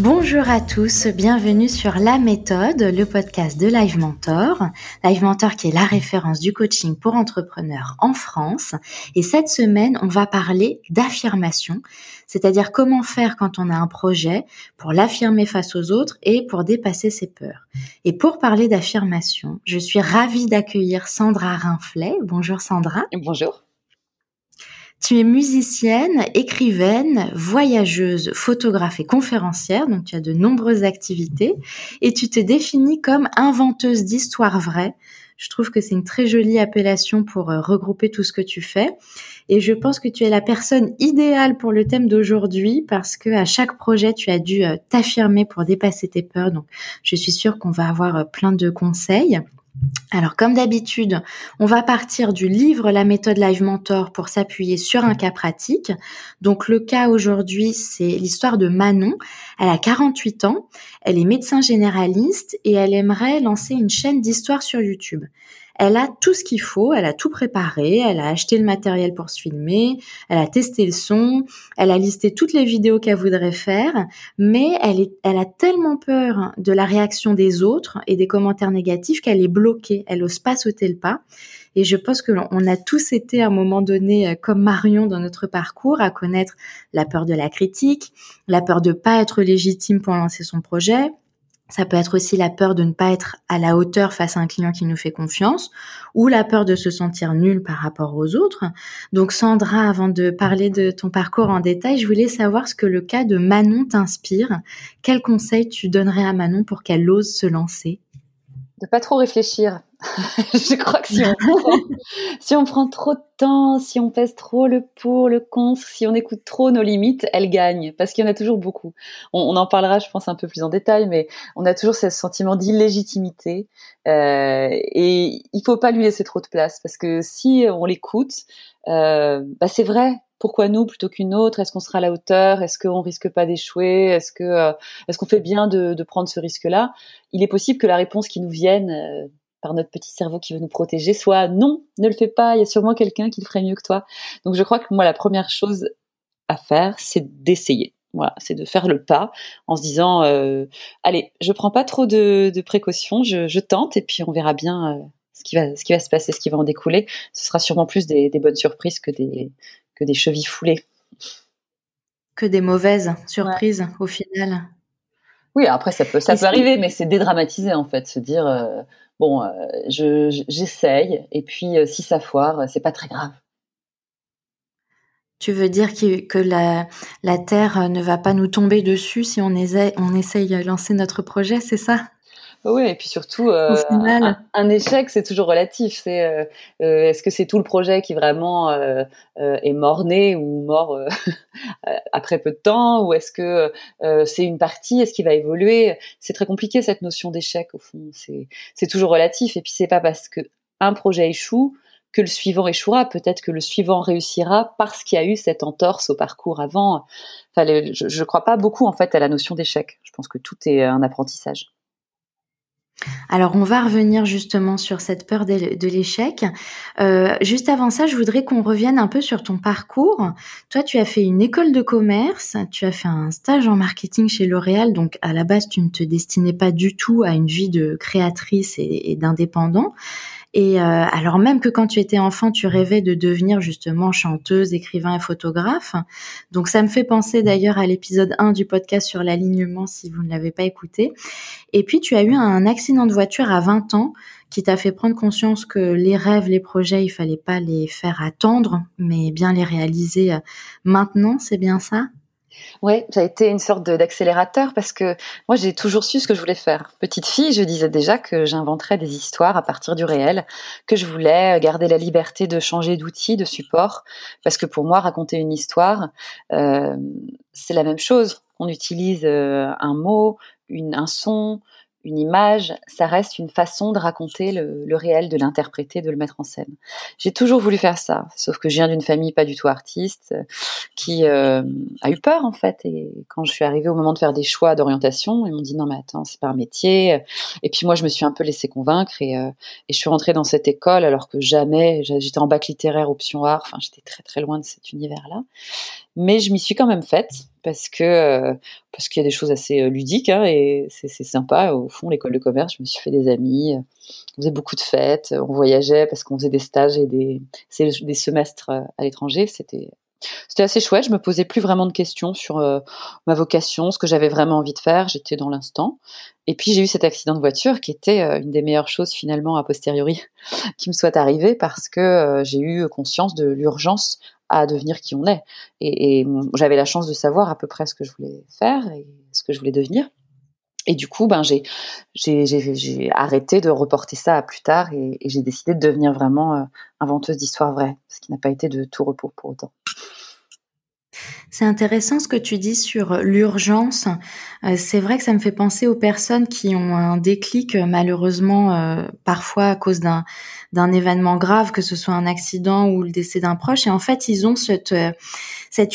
Bonjour à tous, bienvenue sur La Méthode, le podcast de Live Mentor. Live Mentor qui est la référence du coaching pour entrepreneurs en France. Et cette semaine, on va parler d'affirmation, c'est-à-dire comment faire quand on a un projet pour l'affirmer face aux autres et pour dépasser ses peurs. Et pour parler d'affirmation, je suis ravie d'accueillir Sandra Rinflet. Bonjour Sandra. Bonjour. Tu es musicienne, écrivaine, voyageuse, photographe et conférencière, donc tu as de nombreuses activités, et tu te définis comme inventeuse d'histoires vraies. Je trouve que c'est une très jolie appellation pour euh, regrouper tout ce que tu fais. Et je pense que tu es la personne idéale pour le thème d'aujourd'hui parce que à chaque projet, tu as dû euh, t'affirmer pour dépasser tes peurs. Donc, je suis sûre qu'on va avoir euh, plein de conseils. Alors comme d'habitude, on va partir du livre La méthode Live Mentor pour s'appuyer sur un cas pratique. Donc le cas aujourd'hui, c'est l'histoire de Manon. Elle a 48 ans, elle est médecin généraliste et elle aimerait lancer une chaîne d'histoire sur YouTube. Elle a tout ce qu'il faut, elle a tout préparé, elle a acheté le matériel pour se filmer, elle a testé le son, elle a listé toutes les vidéos qu'elle voudrait faire, mais elle, est, elle a tellement peur de la réaction des autres et des commentaires négatifs qu'elle est bloquée, elle n'ose pas sauter le pas. Et je pense que l'on a tous été à un moment donné, euh, comme Marion dans notre parcours, à connaître la peur de la critique, la peur de pas être légitime pour lancer son projet, ça peut être aussi la peur de ne pas être à la hauteur face à un client qui nous fait confiance ou la peur de se sentir nul par rapport aux autres. Donc Sandra, avant de parler de ton parcours en détail, je voulais savoir ce que le cas de Manon t'inspire. Quel conseil tu donnerais à Manon pour qu'elle ose se lancer? De pas trop réfléchir. je crois que si on, prend, trop de temps, si on pèse trop le pour, le contre, si on écoute trop nos limites, elle gagne, parce qu'il y en a toujours beaucoup. On, en parlera, je pense, un peu plus en détail, mais on a toujours ce sentiment d'illégitimité, euh, et il faut pas lui laisser trop de place, parce que si on l'écoute, euh, bah c'est vrai, pourquoi nous plutôt qu'une autre? Est-ce qu'on sera à la hauteur? Est-ce qu'on risque pas d'échouer? Est-ce que euh, est-ce qu'on fait bien de, de prendre ce risque-là? Il est possible que la réponse qui nous vienne euh, par notre petit cerveau qui veut nous protéger, soit non, ne le fais pas, il y a sûrement quelqu'un qui le ferait mieux que toi. Donc je crois que moi, la première chose à faire, c'est d'essayer. Voilà, c'est de faire le pas en se disant, euh, allez, je prends pas trop de, précautions, je, tente et puis on verra bien euh, ce qui va, ce qui va se passer, ce qui va en découler. Ce sera sûrement plus des, bonnes surprises que des, que des chevilles foulées. Que des mauvaises surprises au final. Oui, après ça peut, ça peut arriver, mais c'est dédramatiser en fait, se dire, euh, bon, euh, j'essaye, et puis euh, si ça foire, c'est pas très grave. Tu veux dire que, la, la, Terre ne va pas nous tomber dessus si on, essaye, on essaye de lancer notre projet, c'est ça? Oui, et puis surtout, euh, un, échec, c'est toujours relatif. C'est euh, euh, est-ce que c'est tout le projet qui vraiment est mort-né ou mort après peu de temps, ou est-ce que c'est une partie, est-ce qu'il va évoluer? C'est très compliqué cette notion d'échec au fond. C'est toujours relatif. Et puis c'est pas parce que un projet échoue que le suivant échouera. Peut-être que le suivant réussira parce qu'il y a eu cette entorse au parcours avant. Enfin, je ne crois pas beaucoup en fait à la notion d'échec. Je pense que tout est un apprentissage. Alors on va revenir justement sur cette peur de, l'échec. Euh, juste avant ça, je voudrais qu'on revienne un peu sur ton parcours. Toi, tu as fait une école de commerce, tu as fait un stage en marketing chez L'Oréal, donc à la base, tu ne te destinais pas du tout à une vie de créatrice et d'indépendant. Et euh, alors même que quand tu étais enfant, tu rêvais de devenir justement chanteuse, écrivain et photographe. Donc ça me fait penser d'ailleurs à l'épisode 1 du podcast sur l'alignement si vous ne l'avez pas écouté. Et puis tu as eu un accident de voiture à 20 ans qui t'a fait prendre conscience que les rêves, les projets, il fallait pas les faire attendre, mais bien les réaliser euh, maintenant, c'est bien ça? Oui, ça a été une sorte d'accélérateur parce que moi j'ai toujours su ce que je voulais faire. Petite fille, je disais déjà que j'inventerais des histoires à partir du réel, que je voulais garder la liberté de changer d'outil, de support, parce que pour moi raconter une histoire, euh, c'est la même chose. On utilise euh, un mot, une, un son, une image, ça reste une façon de raconter le, réel, de l'interpréter, de le mettre en scène. J'ai toujours voulu faire ça, sauf que je viens d'une famille pas du tout artiste, qui euh, a eu peur en fait. Et quand je suis arrivée au moment de faire des choix d'orientation, ils m'ont dit non mais attends, c'est pas un métier. Et puis moi je me suis un peu laissée convaincre et, euh, et je suis rentrée dans cette école alors que jamais, j'étais en bac littéraire option art, enfin j'étais très très loin de cet univers-là. Mais je m'y suis quand même faite parce que euh, parce qu'il y a des choses assez ludiques hein, et c'est sympa. Au fond, l'école de commerce, je me suis fait des amis, on faisait beaucoup de fêtes, on voyageait parce qu'on faisait des stages et des, des semestres à l'étranger. C'était c'était assez chouette. Je me posais plus vraiment de questions sur euh, ma vocation, ce que j'avais vraiment envie de faire. J'étais dans l'instant. Et puis j'ai eu cet accident de voiture qui était euh, une des meilleures choses finalement a posteriori qui me soit arrivé parce que euh, j'ai eu conscience de l'urgence à devenir qui on est. Et, et j'avais la chance de savoir à peu près ce que je voulais faire et ce que je voulais devenir. Et du coup, ben, j'ai, arrêté de reporter ça à plus tard et, j'ai décidé de devenir vraiment inventeuse d'histoires vraies, ce qui n'a pas été de tout repos pour autant. C'est intéressant ce que tu dis sur l'urgence. Euh, c'est vrai que ça me fait penser aux personnes qui ont un déclic, malheureusement, euh, parfois à cause d'un événement grave, que ce soit un accident ou le décès d'un proche. Et en fait, ils ont cette, euh,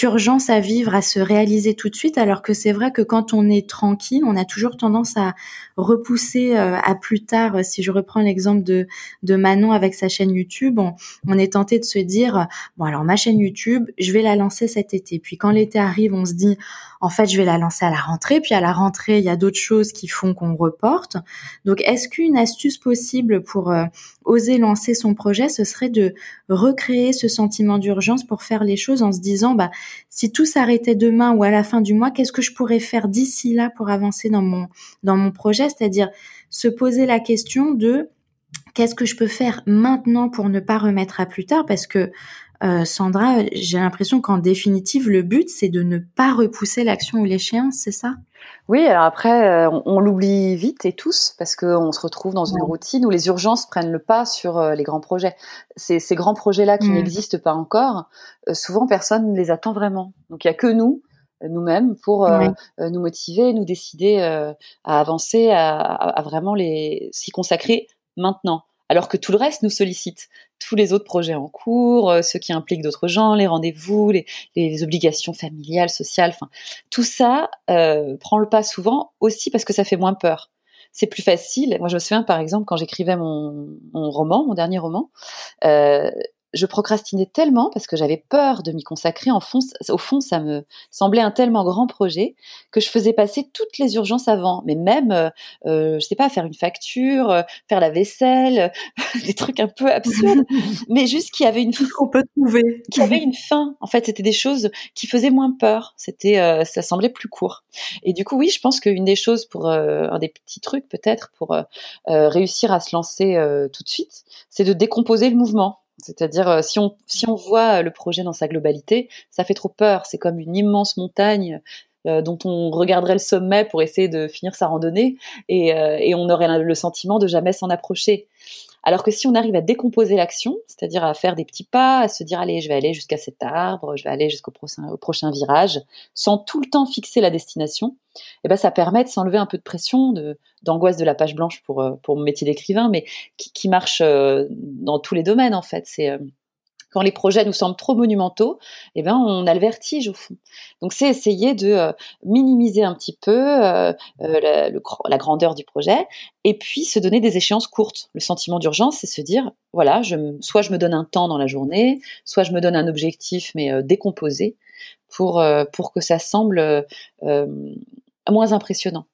urgence à vivre, à se réaliser tout de suite, alors que c'est vrai que quand on est tranquille, on a toujours tendance à repousser euh, à plus tard. Si je reprends l'exemple de, Manon avec sa chaîne YouTube, on, est tenté de se dire, bon alors ma chaîne YouTube, je vais la lancer cet été. Puis l'été arrive, on se dit, en fait, je vais la lancer à la rentrée. Puis à la rentrée, il y a d'autres choses qui font qu'on reporte. Donc, est-ce qu'une astuce possible pour euh, oser lancer son projet, ce serait de recréer ce sentiment d'urgence pour faire les choses en se disant, bah, si tout s'arrêtait demain ou à la fin du mois, qu'est-ce que je pourrais faire d'ici là pour avancer dans mon, dans mon projet? C'est-à-dire se poser la question de qu'est-ce que je peux faire maintenant pour ne pas remettre à plus tard? Parce que euh, Sandra, j'ai l'impression qu'en définitive, le but, c'est de ne pas repousser l'action ou l'échéance, c'est ça? Oui, alors après, euh, on, l'oublie vite et tous, parce qu'on se retrouve dans une routine où les urgences prennent le pas sur euh, les grands projets. Ces, ces grands projets-là qui mm. n'existent pas encore, souvent personne ne les attend vraiment. Donc il n'y a que nous, nous-mêmes, pour nous motiver, nous décider à avancer, à, à vraiment s'y consacrer maintenant alors que tout le reste nous sollicite. Tous les autres projets en cours, euh, ceux qui impliquent d'autres gens, les rendez-vous, les, obligations familiales, sociales, tout ça euh, prend le pas souvent aussi parce que ça fait moins peur. C'est plus facile. Moi, je me souviens, par exemple, quand j'écrivais mon, roman, mon dernier roman, euh, je procrastinais tellement parce que j'avais peur de m'y consacrer. En fond, au fond, ça me semblait un tellement grand projet que je faisais passer toutes les urgences avant. Mais même, euh, euh je sais pas, faire une facture, euh, faire la vaisselle, des trucs un peu absurdes, mais juste qui avait une fin. qu'on peut trouver. Qui avait une fin. En fait, c'était des choses qui faisaient moins peur. C'était, euh, ça semblait plus court. Et du coup, oui, je pense qu'une des choses pour un des petits trucs peut-être pour réussir à se lancer tout de suite, c'est de décomposer le mouvement. C'est-à-dire, euh, si on, voit le projet dans sa globalité, ça fait trop peur. C'est comme une immense montagne euh, dont on regarderait le sommet pour essayer de finir sa randonnée euh, et on aurait le sentiment de jamais s'en approcher. Alors que si on arrive à décomposer l'action, c'est-à-dire à faire des petits pas, à se dire allez, je vais aller jusqu'à cet arbre, je vais aller jusqu'au prochain, virage, sans tout le temps fixer la destination, eh ben ça permet de s'enlever un peu de pression, d'angoisse de la page blanche pour euh, mon métier d'écrivain, mais qui, marche euh, dans tous les domaines en fait. Euh, quand les projets nous semblent trop monumentaux, eh ben on a le vertige au fond. Donc c'est essayer de euh, minimiser un petit peu euh, euh, la, grandeur du projet et puis se donner des échéances courtes. Le sentiment d'urgence, c'est se dire voilà, soit je me donne un temps dans la journée, soit je me donne un objectif mais décomposé pour pour que ça semble moins impressionnant.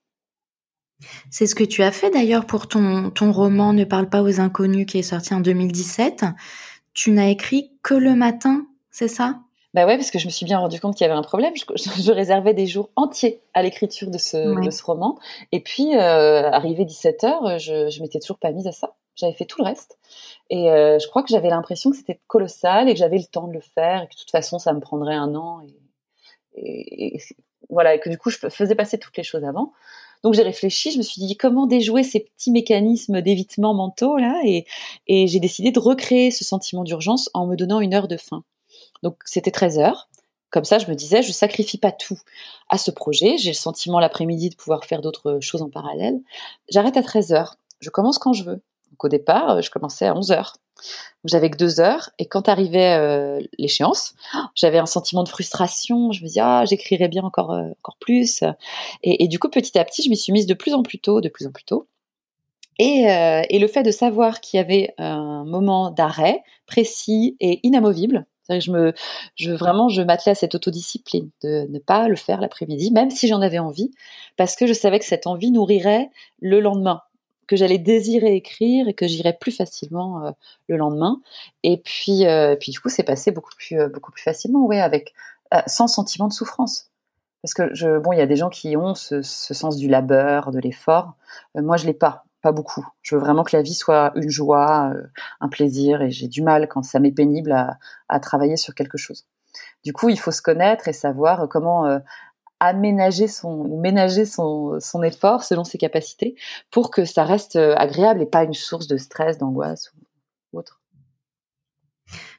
C'est ce que tu as fait d'ailleurs pour ton, ton roman Ne parle pas aux inconnus qui est sorti en 2017 tu n'as écrit que le matin, c'est ça? Bah ouais, parce que je me suis bien rendu compte qu'il y avait un problème. Je, réservais des jours entiers à l'écriture de ce, roman. Et puis, euh, arrivé 17h, je, je m'étais toujours pas mise à ça. J'avais fait tout le reste. Et euh, je crois que j'avais l'impression que c'était colossal et que j'avais le temps de le faire et que de toute façon, ça me prendrait un an. Et, et voilà, et que du coup, je faisais passer toutes les choses avant. Donc j'ai réfléchi, je me suis dit comment déjouer ces petits mécanismes d'évitement mentaux là, et, j'ai décidé de recréer ce sentiment d'urgence en me donnant une heure de fin. Donc c'était 13 heures. Comme ça, je me disais, je sacrifie pas tout à ce projet. J'ai le sentiment l'après-midi de pouvoir faire d'autres choses en parallèle. J'arrête à 13 heures. Je commence quand je veux. Donc au départ, je commençais à 11 heures. J'avais que deux heures et quand arrivait euh, l'échéance, j'avais un sentiment de frustration. Je me disais ah j'écrirais bien encore euh, encore plus. Et, du coup petit à petit je m'y suis mise de plus en plus tôt, de plus en plus tôt. Et, euh, et le fait de savoir qu'il y avait un moment d'arrêt précis et inamovible, Je me, je vraiment, je m'attelais à cette autodiscipline de ne pas le faire l'après-midi, même si j'en avais envie, parce que je savais que cette envie nourrirait le lendemain, que j'allais désirer écrire et que j'irais plus facilement euh, le lendemain. Et puis, euh, puis du coup, c'est passé beaucoup plus, euh, beaucoup plus facilement, ouais, avec sans sentiment de souffrance. Parce que je, bon, il y a des gens qui ont ce, ce sens du labeur, de l'effort. moi, je l'ai pas pas beaucoup. Je veux vraiment que la vie soit une joie, un plaisir, et j'ai du mal quand ça m'est pénible à, travailler sur quelque chose. Du coup, il faut se connaître et savoir comment aménager son ménager son, son effort selon ses capacités pour que ça reste euh, agréable et pas une source de stress, d'angoisse ou autre.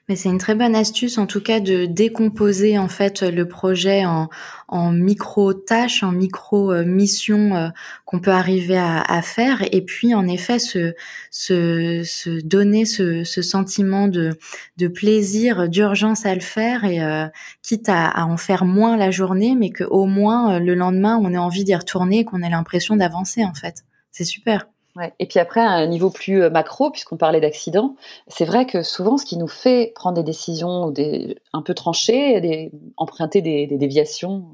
Mais c'est une très bonne astuce, en tout cas, de décomposer en fait le projet en, en micro tâches, en micro missions euh, qu'on peut arriver à, faire, et puis en effet se, se, se donner ce, ce, sentiment de, de plaisir, d'urgence à le faire, et euh, quitte à, à, en faire moins la journée, mais que au moins euh, le lendemain on ait envie d'y retourner, et qu'on ait l'impression d'avancer en fait. C'est super. Ouais. Et puis après, à un niveau plus euh, macro, puisqu'on parlait d'accidents, c'est vrai que souvent, ce qui nous fait prendre des décisions des, un peu tranchées, des, emprunter des, des, déviations,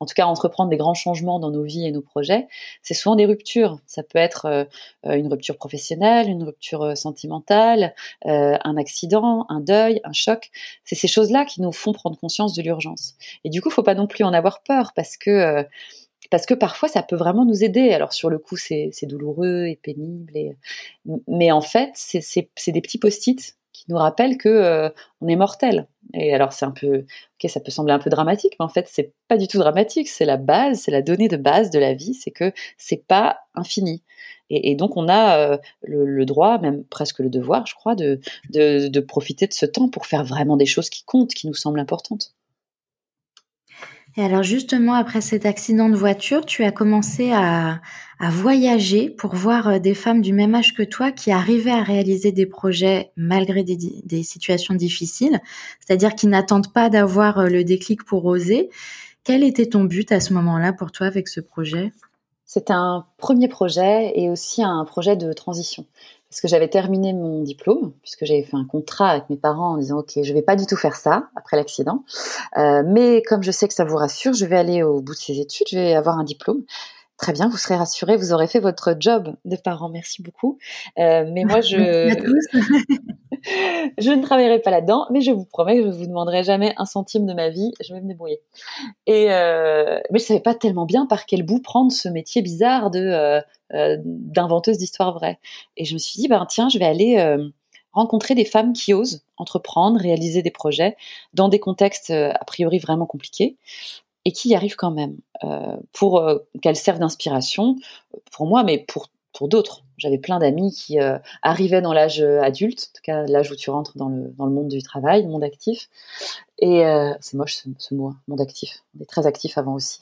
en tout cas entreprendre des grands changements dans nos vies et nos projets, c'est souvent des ruptures. Ça peut être euh, une rupture professionnelle, une rupture euh, sentimentale, euh, un accident, un deuil, un choc. C'est ces choses-là qui nous font prendre conscience de l'urgence. Et du coup, faut pas non plus en avoir peur parce que parce que parfois ça peut vraiment nous aider. Alors sur le coup c'est douloureux et pénible, mais en fait c'est des petits post-it qui nous rappellent que euh, on est mortel. Et alors c'est un peu, ok, ça peut sembler un peu dramatique, mais en fait c'est pas du tout dramatique. C'est la base, c'est la donnée de base de la vie, c'est que c'est pas infini. Et, donc on a euh, le, droit, même presque le devoir, je crois, de profiter de ce temps pour faire vraiment des choses qui comptent, qui nous semblent importantes. Et alors justement, après cet accident de voiture, tu as commencé à, voyager pour voir euh, des femmes du même âge que toi qui arrivaient à réaliser des projets malgré des, situations difficiles, c'est-à-dire qui n'attendent pas d'avoir euh, le déclic pour oser. Quel était ton but à ce moment-là pour toi avec ce projet? C'est un premier projet et aussi un projet de transition parce que j'avais terminé mon diplôme, puisque j'avais fait un contrat avec mes parents en disant ok, je vais pas du tout faire ça après l'accident, euh, mais comme je sais que ça vous rassure, je vais aller au bout de ces études, je vais avoir un diplôme. Très bien, vous serez rassurés, vous aurez fait votre job de parents. Merci beaucoup. Euh, mais moi, je, je ne travaillerai pas là-dedans, mais je vous promets que je vous demanderai jamais un centime de ma vie. Je vais me débrouiller. Et euh, mais je savais pas tellement bien par quel bout prendre ce métier bizarre de euh, euh, d'inventeuse d'histoires vraies. Et je me suis dit, ben tiens, je vais aller euh, rencontrer des femmes qui osent entreprendre, réaliser des projets dans des contextes a priori vraiment compliqués et qui y arrivent quand même, euh, pour euh, qu'elles servent d'inspiration pour moi, mais pour, pour d'autres. J'avais plein d'amis qui euh, arrivaient dans l'âge adulte, en tout cas l'âge où tu rentres dans le, monde du travail, le monde actif. Et c'est moche ce, mot, hein, monde actif. On est très actif avant aussi.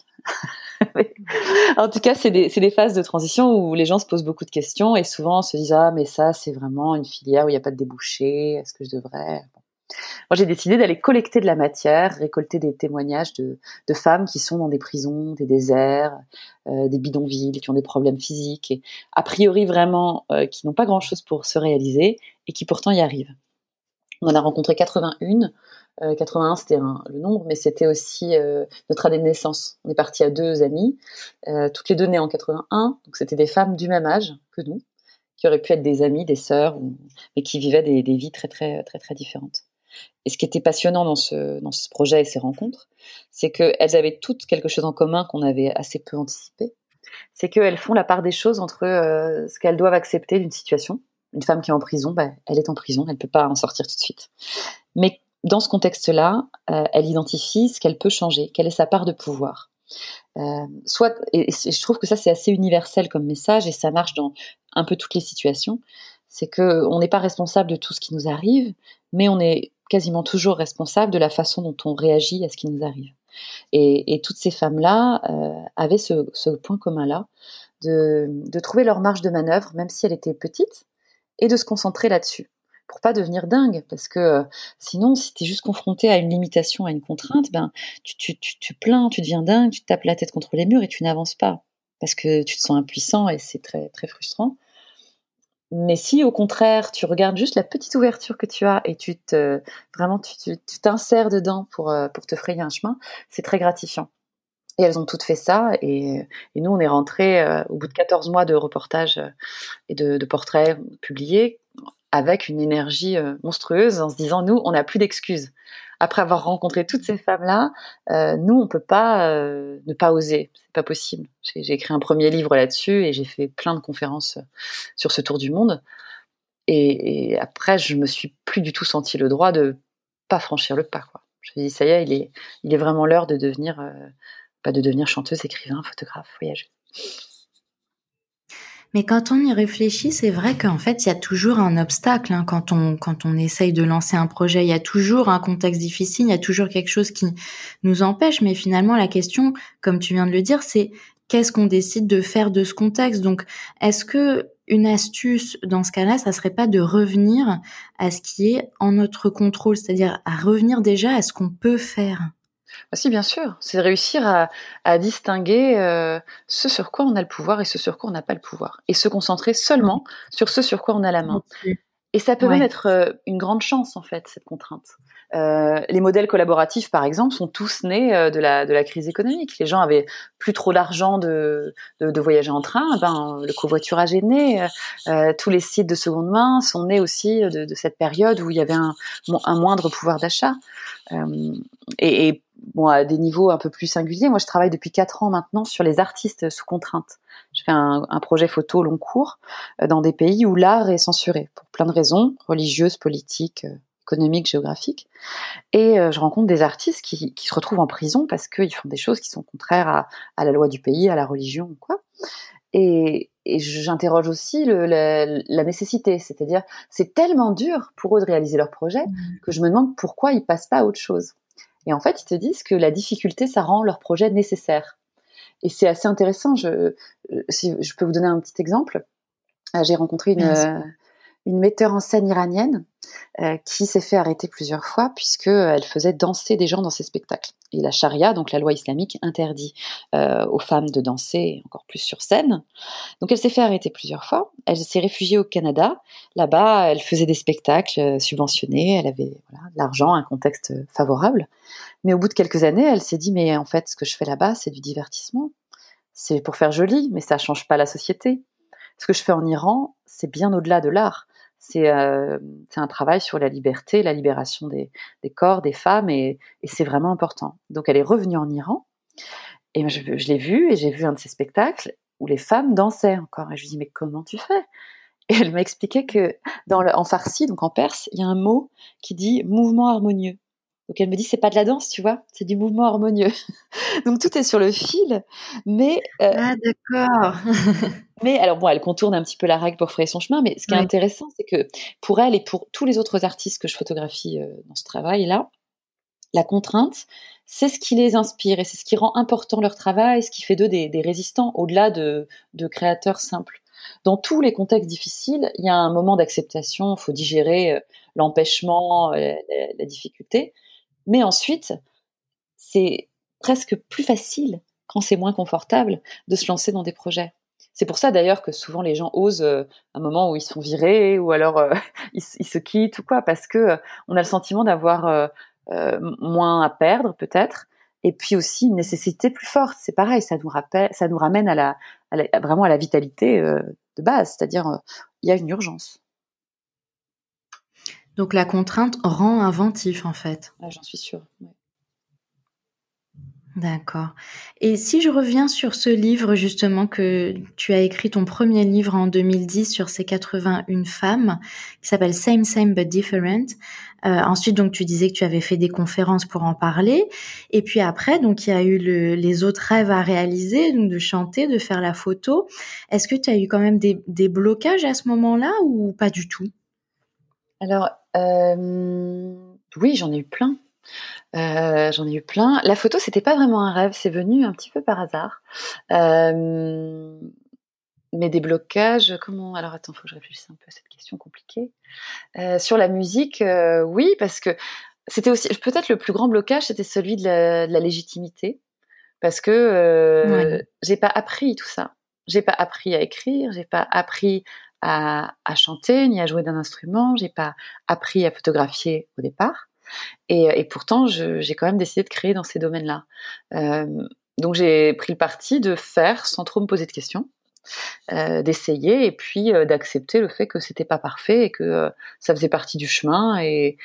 en tout cas, c'est des, des, phases de transition où les gens se posent beaucoup de questions et souvent se disent Ah, mais ça, c'est vraiment une filière où il n'y a pas de débouché, est-ce que je devrais? Moi, j'ai décidé d'aller collecter de la matière, récolter des témoignages de, femmes qui sont dans des prisons, des déserts, euh, des bidonvilles, qui ont des problèmes physiques, et a priori vraiment euh, qui n'ont pas grand-chose pour se réaliser, et qui pourtant y arrivent. On en a rencontré 81. 81, euh, c'était le nombre, mais c'était aussi notre année de naissance. On est parti à deux amies, toutes les deux nées en 81, donc c'était des femmes du même âge que nous, qui auraient pu être des amies, des sœurs, mais qui vivaient des, des vies très très très très différentes. Et ce qui était passionnant dans ce, dans ce projet et ces rencontres, c'est qu'elles avaient toutes quelque chose en commun qu'on avait assez peu anticipé. C'est qu'elles font la part des choses entre euh, ce qu'elles doivent accepter d'une situation. Une femme qui est en prison, bah, elle est en prison, elle ne peut pas en sortir tout de suite. Mais dans ce contexte-là, euh, elle identifie ce qu'elle peut changer, quelle est sa part de pouvoir. Euh, soit, et, je trouve que ça c'est assez universel comme message et ça marche dans un peu toutes les situations. C'est que on n'est pas responsable de tout ce qui nous arrive, mais on est quasiment toujours responsable de la façon dont on réagit à ce qui nous arrive. Et, toutes ces femmes-là euh, avaient ce, point commun-là de, trouver leur marge de manœuvre, même si elle était petite, et de se concentrer là-dessus pour pas devenir dingue, parce que euh, sinon, si tu es juste confronté à une limitation, à une contrainte, ben tu, tu, tu, plains, tu deviens dingue, tu tapes la tête contre les murs et tu n'avances pas, parce que tu te sens impuissant et c'est très très frustrant. Mais si au contraire tu regardes juste la petite ouverture que tu as et tu te vraiment tu t'insères dedans pour pour te frayer un chemin, c'est très gratifiant. Et elles ont toutes fait ça. Et, nous, on est rentrés au bout de 14 mois de reportages et de, de portraits publiés avec une énergie monstrueuse en se disant, nous, on n'a plus d'excuses après avoir rencontré toutes ces femmes-là, euh, nous, on peut pas euh, ne pas oser. C'est pas possible. J'ai écrit un premier livre là-dessus et j'ai fait plein de conférences euh, sur ce tour du monde. Et, après, je me suis plus du tout senti le droit de pas franchir le pas. Je me suis dit, ça y est, il est, il est vraiment l'heure de devenir, pas bah, de devenir chanteuse, écrivain, photographe, voyageuse. Mais quand on y réfléchit, c'est vrai qu'en fait, il y a toujours un obstacle hein, quand on quand on essaye de lancer un projet. Il y a toujours un contexte difficile, il y a toujours quelque chose qui nous empêche. Mais finalement, la question, comme tu viens de le dire, c'est qu'est-ce qu'on décide de faire de ce contexte? Donc, est-ce que une astuce dans ce cas-là, ça serait pas de revenir à ce qui est en notre contrôle, c'est-à-dire à revenir déjà à ce qu'on peut faire? Bah si, bien sûr. C'est de réussir à, distinguer euh, ce sur quoi on a le pouvoir et ce sur quoi on n'a pas le pouvoir. Et se concentrer seulement sur ce sur quoi on a la main. Et ça peut même être euh, une grande chance, en fait, cette contrainte. Euh, les modèles collaboratifs, par exemple, sont tous nés de, la, de la crise économique. Les gens avaient plus trop d'argent de, de, voyager en train. Ben, le covoiturage est né. tous les sites de seconde main sont nés aussi de, cette période où il y avait un, un moindre pouvoir d'achat. et, et bon, à des niveaux un peu plus singuliers. Moi, je travaille depuis quatre ans maintenant sur les artistes sous contrainte. Je fais un, projet photo long cours euh, dans des pays où l'art est censuré pour plein de raisons religieuses, politiques, euh, économiques, géographiques. Et euh, je rencontre des artistes qui, se retrouvent en prison parce qu'ils font des choses qui sont contraires à, la loi du pays, à la religion, quoi. Et, j'interroge aussi la, nécessité, c'est-à-dire c'est tellement dur pour eux de réaliser leur projet mmh. que je me demande pourquoi ils passent pas à autre chose. Et en fait, ils te disent que la difficulté, ça rend leur projet nécessaire. Et c'est assez intéressant. Je, si je peux vous donner un petit exemple. Euh, j'ai rencontré une, euh, une metteur en scène iranienne euh, qui s'est fait arrêter plusieurs fois puisqu'elle faisait danser des gens dans ses spectacles. Et la charia, donc la loi islamique, interdit euh, aux femmes de danser encore plus sur scène. Donc elle s'est fait arrêter plusieurs fois. Elle s'est réfugiée au Canada. Là-bas, elle faisait des spectacles euh, subventionnés. Elle avait de l'argent, un contexte favorable. Mais au bout de quelques années, elle s'est dit mais en fait, ce que je fais là-bas, c'est du divertissement. C'est pour faire joli, mais ça change pas la société. Ce que je fais en Iran, c'est bien au-delà de l'art euh, c'est un travail sur la liberté, la libération des, corps, des femmes, et, c'est vraiment important. Donc elle est revenue en Iran, et je, l'ai vue, et j'ai vu un de ses spectacles où les femmes dansaient encore. Et je lui dis, mais comment tu fais? Et elle m'a expliqué que dans en farsi, donc en perse, il y a un mot qui dit mouvement harmonieux. Donc elle me dit c'est pas de la danse, tu vois, c'est du mouvement harmonieux. Donc tout est sur le fil, mais euh, ah d'accord. mais alors bon, elle contourne un petit peu la règle pour frayer son chemin, mais ce qui est intéressant, c'est que pour elle et pour tous les autres artistes que je photographie euh, dans ce travail-là, la contrainte, c'est ce qui les inspire et c'est ce qui rend important leur travail, ce qui fait d'eux des, résistants au-delà de, créateurs simples. Dans tous les contextes difficiles, il y a un moment d'acceptation, il faut digérer euh, l'empêchement, la difficulté. Mais ensuite, c'est presque plus facile, quand c'est moins confortable, de se lancer dans des projets. C'est pour ça d'ailleurs que souvent les gens osent euh, un moment où ils se font virer ou alors euh, ils, se quittent ou quoi, parce que euh, on a le sentiment d'avoir moins à perdre peut-être, et puis aussi une nécessité plus forte. C'est pareil, ça nous rappelle, ça nous ramène à la, vraiment à la vitalité de base, c'est-à-dire il y a une urgence. Donc la contrainte rend inventif en fait. Ah, j'en suis sûre. D'accord. Et si je reviens sur ce livre justement que tu as écrit ton premier livre en 2010 sur ces 81 femmes qui s'appelle Same Same but Different. Euh, ensuite donc tu disais que tu avais fait des conférences pour en parler et puis après donc il y a eu les autres rêves à réaliser donc de chanter, de faire la photo. Est-ce que tu as eu quand même des blocages à ce moment-là ou pas du tout? Alors, oui, j'en ai eu plein. Euh, j'en ai eu plein. La photo, c'était pas vraiment un rêve, c'est venu un petit peu par hasard. Euh, mais des blocages, comment Alors attends, faut que je réfléchisse un peu à cette question compliquée. sur la musique, oui, parce que c'était aussi peut-être le plus grand blocage, c'était celui de la, légitimité, parce que j'ai pas appris tout ça. J'ai pas appris à écrire, j'ai pas appris à, chanter ni à jouer d'un instrument. J'ai pas appris à photographier au départ. Et, pourtant, j'ai quand même décidé de créer dans ces domaines-là. Euh, donc j'ai pris le parti de faire sans trop me poser de questions. Euh, d'essayer et puis euh, d'accepter le fait que c'était pas parfait et que ça faisait partie du chemin et,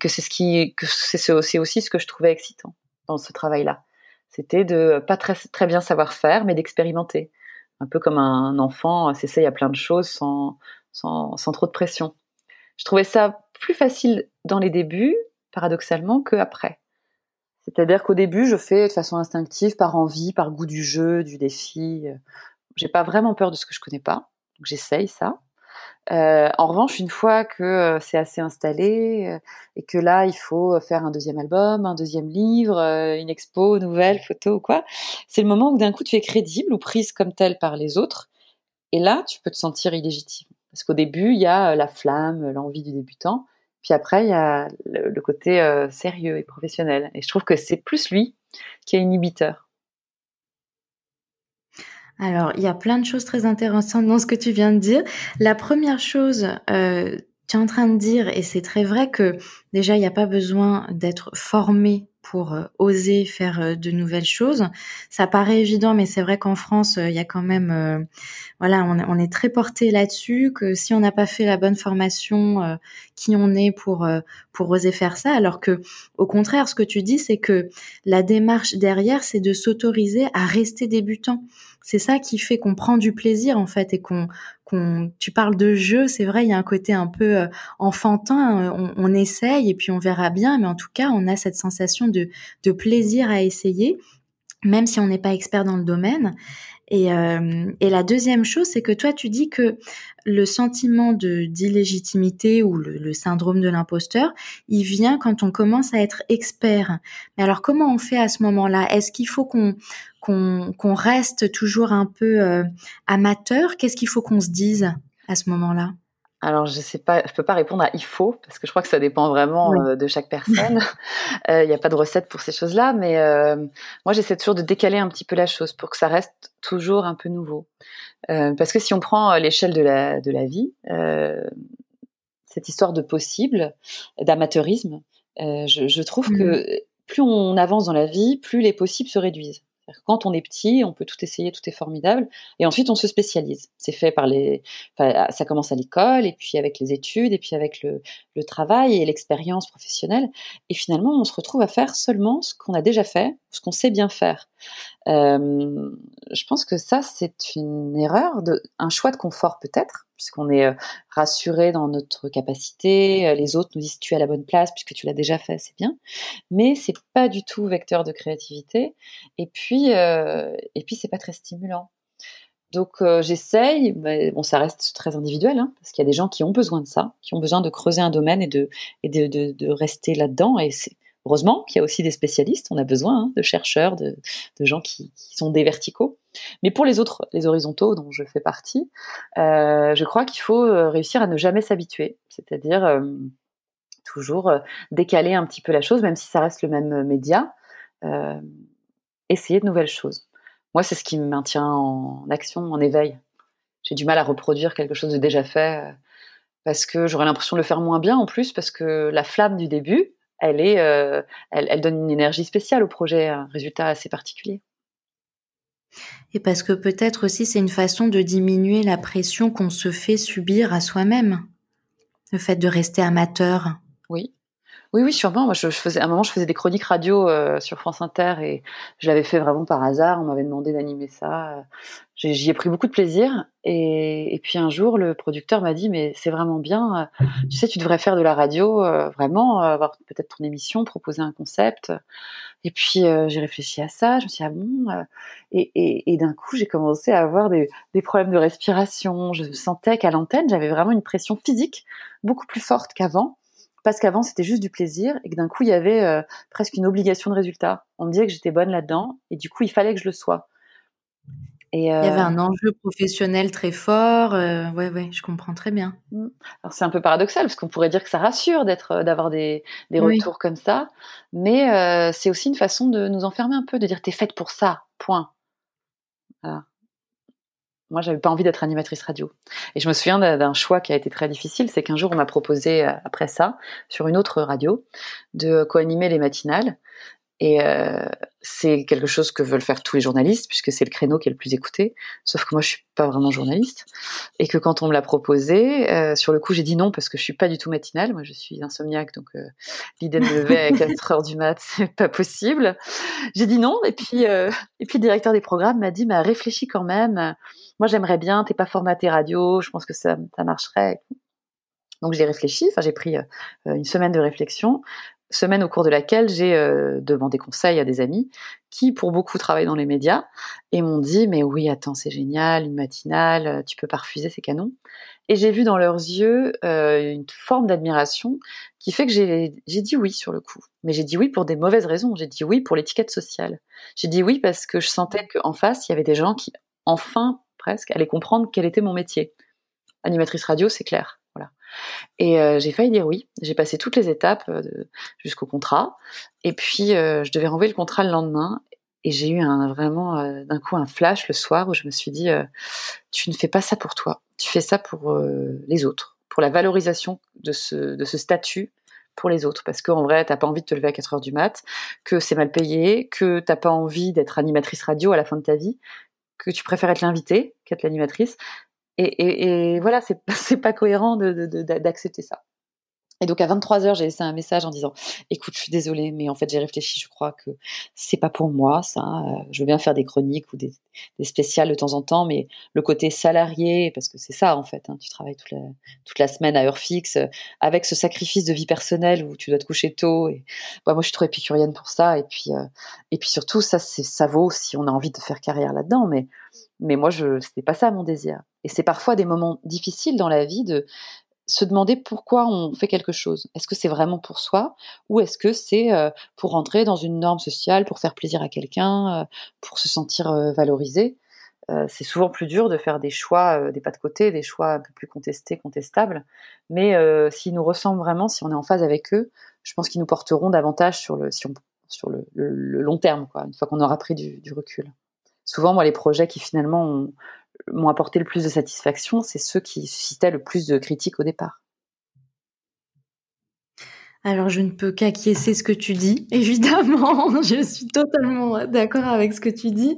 que c'est ce qui c'est aussi, ce que je trouvais excitant dans ce travail-là. C'était de pas très, très bien savoir faire mais d'expérimenter un peu comme un enfant s'essaye à plein de choses sans, sans, trop de pression. Je trouvais ça plus facile dans les débuts, paradoxalement, qu'après. C'est-à-dire qu'au début, je fais de façon instinctive, par envie, par goût du jeu, du défi. J'ai pas vraiment peur de ce que je connais pas, j'essaye ça. Euh, en revanche, une fois que euh, c'est assez installé euh, et que là, il faut faire un deuxième album, un deuxième livre, une expo, nouvelle, photo ou quoi, c'est le moment où d'un coup tu es crédible ou prise comme telle par les autres. Et là, tu peux te sentir illégitime. Parce qu'au début, il y a la flamme, l'envie du débutant. Puis après, il y a le, côté sérieux et professionnel. Et je trouve que c'est plus lui qui est inhibiteur. Alors, il y a plein de choses très intéressantes dans ce que tu viens de dire. La première chose, euh, tu es en train de dire, et c'est très vrai que déjà, il n'y a pas besoin d'être formé pour euh, oser faire euh, de nouvelles choses. Ça paraît évident, mais c'est vrai qu'en France, il y a quand même, voilà, on, est très porté là-dessus que si on n'a pas fait la bonne formation, qui on est pour pour oser faire ça, alors que au contraire, ce que tu dis, c'est que la démarche derrière, c'est de s'autoriser à rester débutant c'est ça qui fait qu'on prend du plaisir en fait et qu'on qu'on tu parles de jeu c'est vrai il y a un côté un peu euh, enfantin on, on, essaye et puis on verra bien mais en tout cas on a cette sensation de de plaisir à essayer même si on n'est pas expert dans le domaine et, euh, et la deuxième chose, c'est que toi, tu dis que le sentiment de d'illégitimité ou le, syndrome de l'imposteur, il vient quand on commence à être expert. Mais alors, comment on fait à ce moment-là? Est-ce qu'il faut qu'on qu'on reste toujours un peu euh, amateur? Qu'est-ce qu'il faut qu'on se dise à ce moment-là? Alors, je sais pas, je peux pas répondre à il faut parce que je crois que ça dépend vraiment euh, de chaque personne. Il n'y a pas de recette pour ces choses-là, mais euh, moi j'essaie toujours de décaler un petit peu la chose pour que ça reste toujours un peu nouveau. parce que si on prend l'échelle de la de la vie, cette histoire de possible, d'amateurisme, je, je, trouve que mmh. plus on avance dans la vie, plus les possibles se réduisent. Quand on est petit, on peut tout essayer, tout est formidable, et ensuite on se spécialise. C'est fait par les, ça commence à l'école, et puis avec les études, et puis avec le, travail et l'expérience professionnelle, et finalement on se retrouve à faire seulement ce qu'on a déjà fait, ce qu'on sait bien faire. Euh, je pense que ça c'est une erreur, un choix de confort peut-être, puisqu'on est euh, rassuré dans notre capacité, euh, les autres nous disent tu es à la bonne place puisque tu l'as déjà fait, c'est bien, mais c'est pas du tout vecteur de créativité, et puis euh, et puis c'est pas très stimulant. Donc j'essaye, mais bon ça reste très individuel, hein, parce qu'il y a des gens qui ont besoin de ça, qui ont besoin de creuser un domaine et de et de, de, de rester là-dedans, et c'est Heureusement qu'il y a aussi des spécialistes, on a besoin hein, de chercheurs, de, gens qui, sont des verticaux. Mais pour les autres, les horizontaux dont je fais partie, euh, je crois qu'il faut euh, réussir à ne jamais s'habituer, c'est-à-dire euh, toujours décaler un petit peu la chose, même si ça reste le même média, essayer de nouvelles choses. Moi, c'est ce qui me maintient en action, en éveil. J'ai du mal à reproduire quelque chose de déjà fait parce que j'aurais l'impression de le faire moins bien en plus, parce que la flamme du début, elle, est, euh, elle, donne une énergie spéciale au projet, un résultat assez particulier. Et parce que peut-être aussi c'est une façon de diminuer la pression qu'on se fait subir à soi-même, le fait de rester amateur. Oui, oui, oui, sûrement. Moi, je, faisais, à un moment, je faisais des chroniques radio euh, sur France Inter et je l'avais fait vraiment par hasard. On m'avait demandé d'animer ça. J'y ai pris beaucoup de plaisir. Et, puis un jour, le producteur m'a dit, mais c'est vraiment bien. Tu sais, tu devrais faire de la radio, euh, vraiment, avoir peut-être ton émission, proposer un concept. Et puis euh, j'ai réfléchi à ça. Je me suis dit, ah bon. et, d'un coup, j'ai commencé à avoir des, des problèmes de respiration. Je sentais qu'à l'antenne, j'avais vraiment une pression physique beaucoup plus forte qu'avant parce qu'avant c'était juste du plaisir et que d'un coup il y avait euh, presque une obligation de résultat. On me disait que j'étais bonne là-dedans et du coup il fallait que je le sois. Et Il y avait euh, un enjeu professionnel très fort. Euh, ouais, ouais, je comprends très bien. Mmh. Alors c'est un peu paradoxal parce qu'on pourrait dire que ça rassure d'être, d'avoir des, des retours comme ça, mais c'est aussi une façon de nous enfermer un peu, de dire t'es faite pour ça, point. Voilà. Moi, j'avais pas envie d'être animatrice radio. Et je me souviens d'un choix qui a été très difficile, c'est qu'un jour, on m'a proposé, euh, après ça, sur une autre radio, de co-animer les matinales. Et euh, c'est quelque chose que veulent faire tous les journalistes, puisque c'est le créneau qui est le plus écouté. Sauf que moi, je suis pas vraiment journaliste. Et que quand on me l'a proposé, euh, sur le coup, j'ai dit non, parce que je suis pas du tout matinale. Moi, je suis insomniaque, donc euh, l'idée de me lever à 4 heures du mat, c'est pas possible. J'ai dit non. Et puis, euh, et puis le directeur des programmes m'a dit, bah, réfléchis quand même. Moi, j'aimerais bien, t'es pas formaté radio, je pense que ça, marcherait. Donc j'ai réfléchi, enfin j'ai pris euh, une semaine de réflexion semaine au cours de laquelle j'ai euh, demandé conseil à des amis qui, pour beaucoup, travaillent dans les médias et m'ont dit Mais oui, attends, c'est génial, une matinale, euh, tu peux pas refuser, c'est canon. Et j'ai vu dans leurs yeux une forme d'admiration qui fait que j'ai dit oui sur le coup. Mais j'ai dit oui pour des mauvaises raisons. J'ai dit oui pour l'étiquette sociale. J'ai dit oui parce que je sentais qu'en face, il y avait des gens qui, enfin, presque, allaient comprendre quel était mon métier. Animatrice radio, c'est clair. Et euh, j'ai failli dire oui. J'ai passé toutes les étapes euh, jusqu'au contrat. Et puis, euh, je devais renvoyer le contrat le lendemain. Et j'ai eu un, vraiment d'un coup un flash le soir où je me suis dit, tu ne fais pas ça pour toi. Tu fais ça pour les autres, pour la valorisation de ce, de ce statut pour les autres. Parce qu'en vrai, t'as pas envie de te lever à 4 heures du mat, que c'est mal payé, que t'as pas envie d'être animatrice radio à la fin de ta vie, que tu préfères être l'invité qu'être l'animatrice. Et, voilà, c'est pas cohérent d'accepter ça. Et donc à 23 h j'ai laissé un message en disant "Écoute, je suis désolée, mais en fait j'ai réfléchi. Je crois que c'est pas pour moi, ça. Euh, je veux bien faire des chroniques ou des, spéciales de temps en temps, mais le côté salarié, parce que c'est ça en fait. Hein, tu travailles toute la, semaine à heure fixe, avec ce sacrifice de vie personnelle où tu dois te coucher tôt. Et bah, moi, je suis trop épicurienne pour ça. Et puis euh, et puis surtout, ça c'est ça vaut si on a envie de faire carrière là-dedans, mais mais moi, je c'était pas ça mon désir. Et c'est parfois des moments difficiles dans la vie de se demander pourquoi on fait quelque chose. Est-ce que c'est vraiment pour soi ou est-ce que c'est euh, pour rentrer dans une norme sociale, pour faire plaisir à quelqu'un, euh, pour se sentir euh, valorisé? C'est souvent plus dur de faire des choix, des pas de côté, des choix un peu plus contestés, contestables. Mais s'ils nous ressemblent vraiment, si on est en phase avec eux, je pense qu'ils nous porteront davantage sur le, sur le, long terme, une fois qu'on aura pris du, du recul souvent, moi, les projets qui finalement ont, m'ont apporté le plus de satisfaction, c'est ceux qui suscitaient le plus de critiques au départ. Alors, je ne peux qu'acquiescer ce que tu dis, évidemment. je suis totalement d'accord avec ce que tu dis.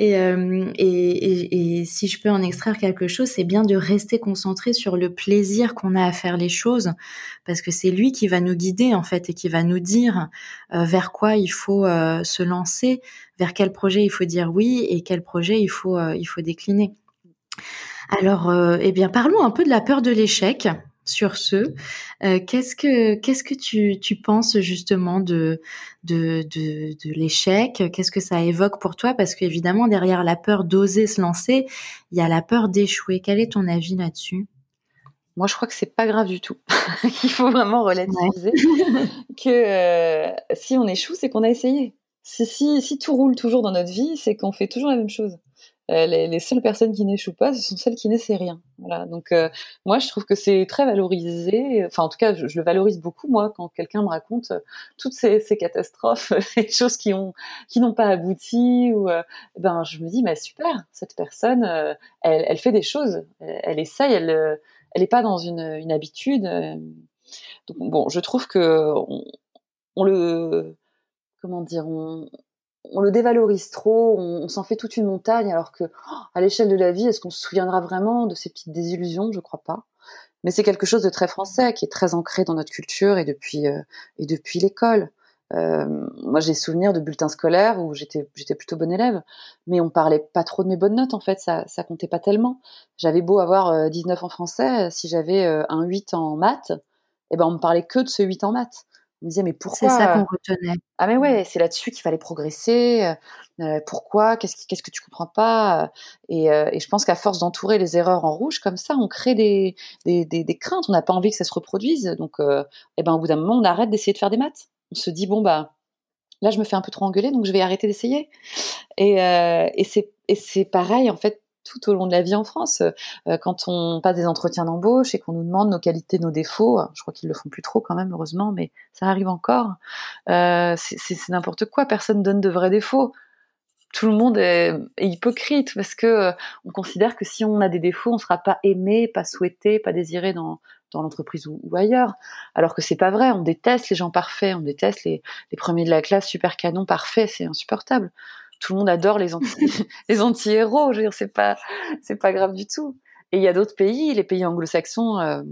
Euh, et, et, et, si je peux en extraire quelque chose, c'est bien de rester concentré sur le plaisir qu'on a à faire les choses, parce que c'est lui qui va nous guider, en fait, et qui va nous dire euh, vers quoi il faut euh, se lancer, vers quel projet il faut dire oui et quel projet il faut, il faut décliner. Alors, eh bien, parlons un peu de la peur de l'échec sur ce. Euh, qu'est-ce que qu'est-ce que tu, tu penses justement de de, de, de l'échec? Qu'est-ce que ça évoque pour toi? Parce qu'évidemment derrière la peur d'oser se lancer, il y a la peur d'échouer. Quel est ton avis là-dessus? Moi, je crois que c'est pas grave du tout. Il faut vraiment relativiser que euh, si on échoue, c'est qu'on a essayé. Si, si, si tout roule toujours dans notre vie, c'est qu'on fait toujours la même chose. Euh, les, seules personnes qui n'échouent pas, ce sont celles qui n'essaient rien. Voilà. Donc euh, moi, je trouve que c'est très valorisé. Enfin, en tout cas, je, le valorise beaucoup moi quand quelqu'un me raconte euh, toutes ces, catastrophes, les choses qui ont qui n'ont pas abouti. Ou ben, je me dis, mais super, cette personne, elle, elle, fait des choses, elle, essaye, elle elle n'est pas dans une, une habitude. Donc bon, je trouve que on, on le comment dire, on, on le dévalorise trop, on, s'en fait toute une montagne, alors que oh, à l'échelle de la vie, est-ce qu'on se souviendra vraiment de ces petites désillusions? Je crois pas. Mais c'est quelque chose de très français, qui est très ancré dans notre culture et depuis euh, et depuis l'école. Euh, moi, j'ai souvenir de bulletins scolaires où j'étais j'étais plutôt bonne élève, mais on parlait pas trop de mes bonnes notes en fait, ça ça comptait pas tellement. J'avais beau avoir 19 euh, en français, si j'avais un 8 en maths, eh ben on me parlait que de ce 8 en maths. On me disait mais pourquoi C'est ça qu'on retenait. Ah mais ouais, c'est là-dessus qu'il fallait progresser. Euh, pourquoi Qu'est-ce que tu comprends pas et, euh, et, je pense qu'à force d'entourer les erreurs en rouge comme ça, on crée des, des, des, des craintes. On n'a pas envie que ça se reproduise. Donc, euh, eh ben au bout d'un moment, on arrête d'essayer de faire des maths. On se dit bon bah là, je me fais un peu trop engueuler, donc je vais arrêter d'essayer. Et, et c'est pareil en fait tout au long de la vie en France. Euh, quand on passe des entretiens d'embauche et qu'on nous demande nos qualités, nos défauts, je crois qu'ils le font plus trop quand même, heureusement, mais ça arrive encore. Euh, c'est n'importe quoi. Personne donne de vrais défauts. tout le monde est, hypocrite parce que euh, on considère que si on a des défauts, on sera pas aimé, pas souhaité, pas désiré dans, dans l'entreprise ou, ailleurs. Alors que c'est pas vrai. On déteste les gens parfaits, on déteste les, les premiers de la classe super canon parfaits. C'est insupportable. Tout le monde adore les anti les anti héros. Je veux dire, c'est pas grave du tout. Et il y a d'autres pays, les pays anglo-saxons, euh,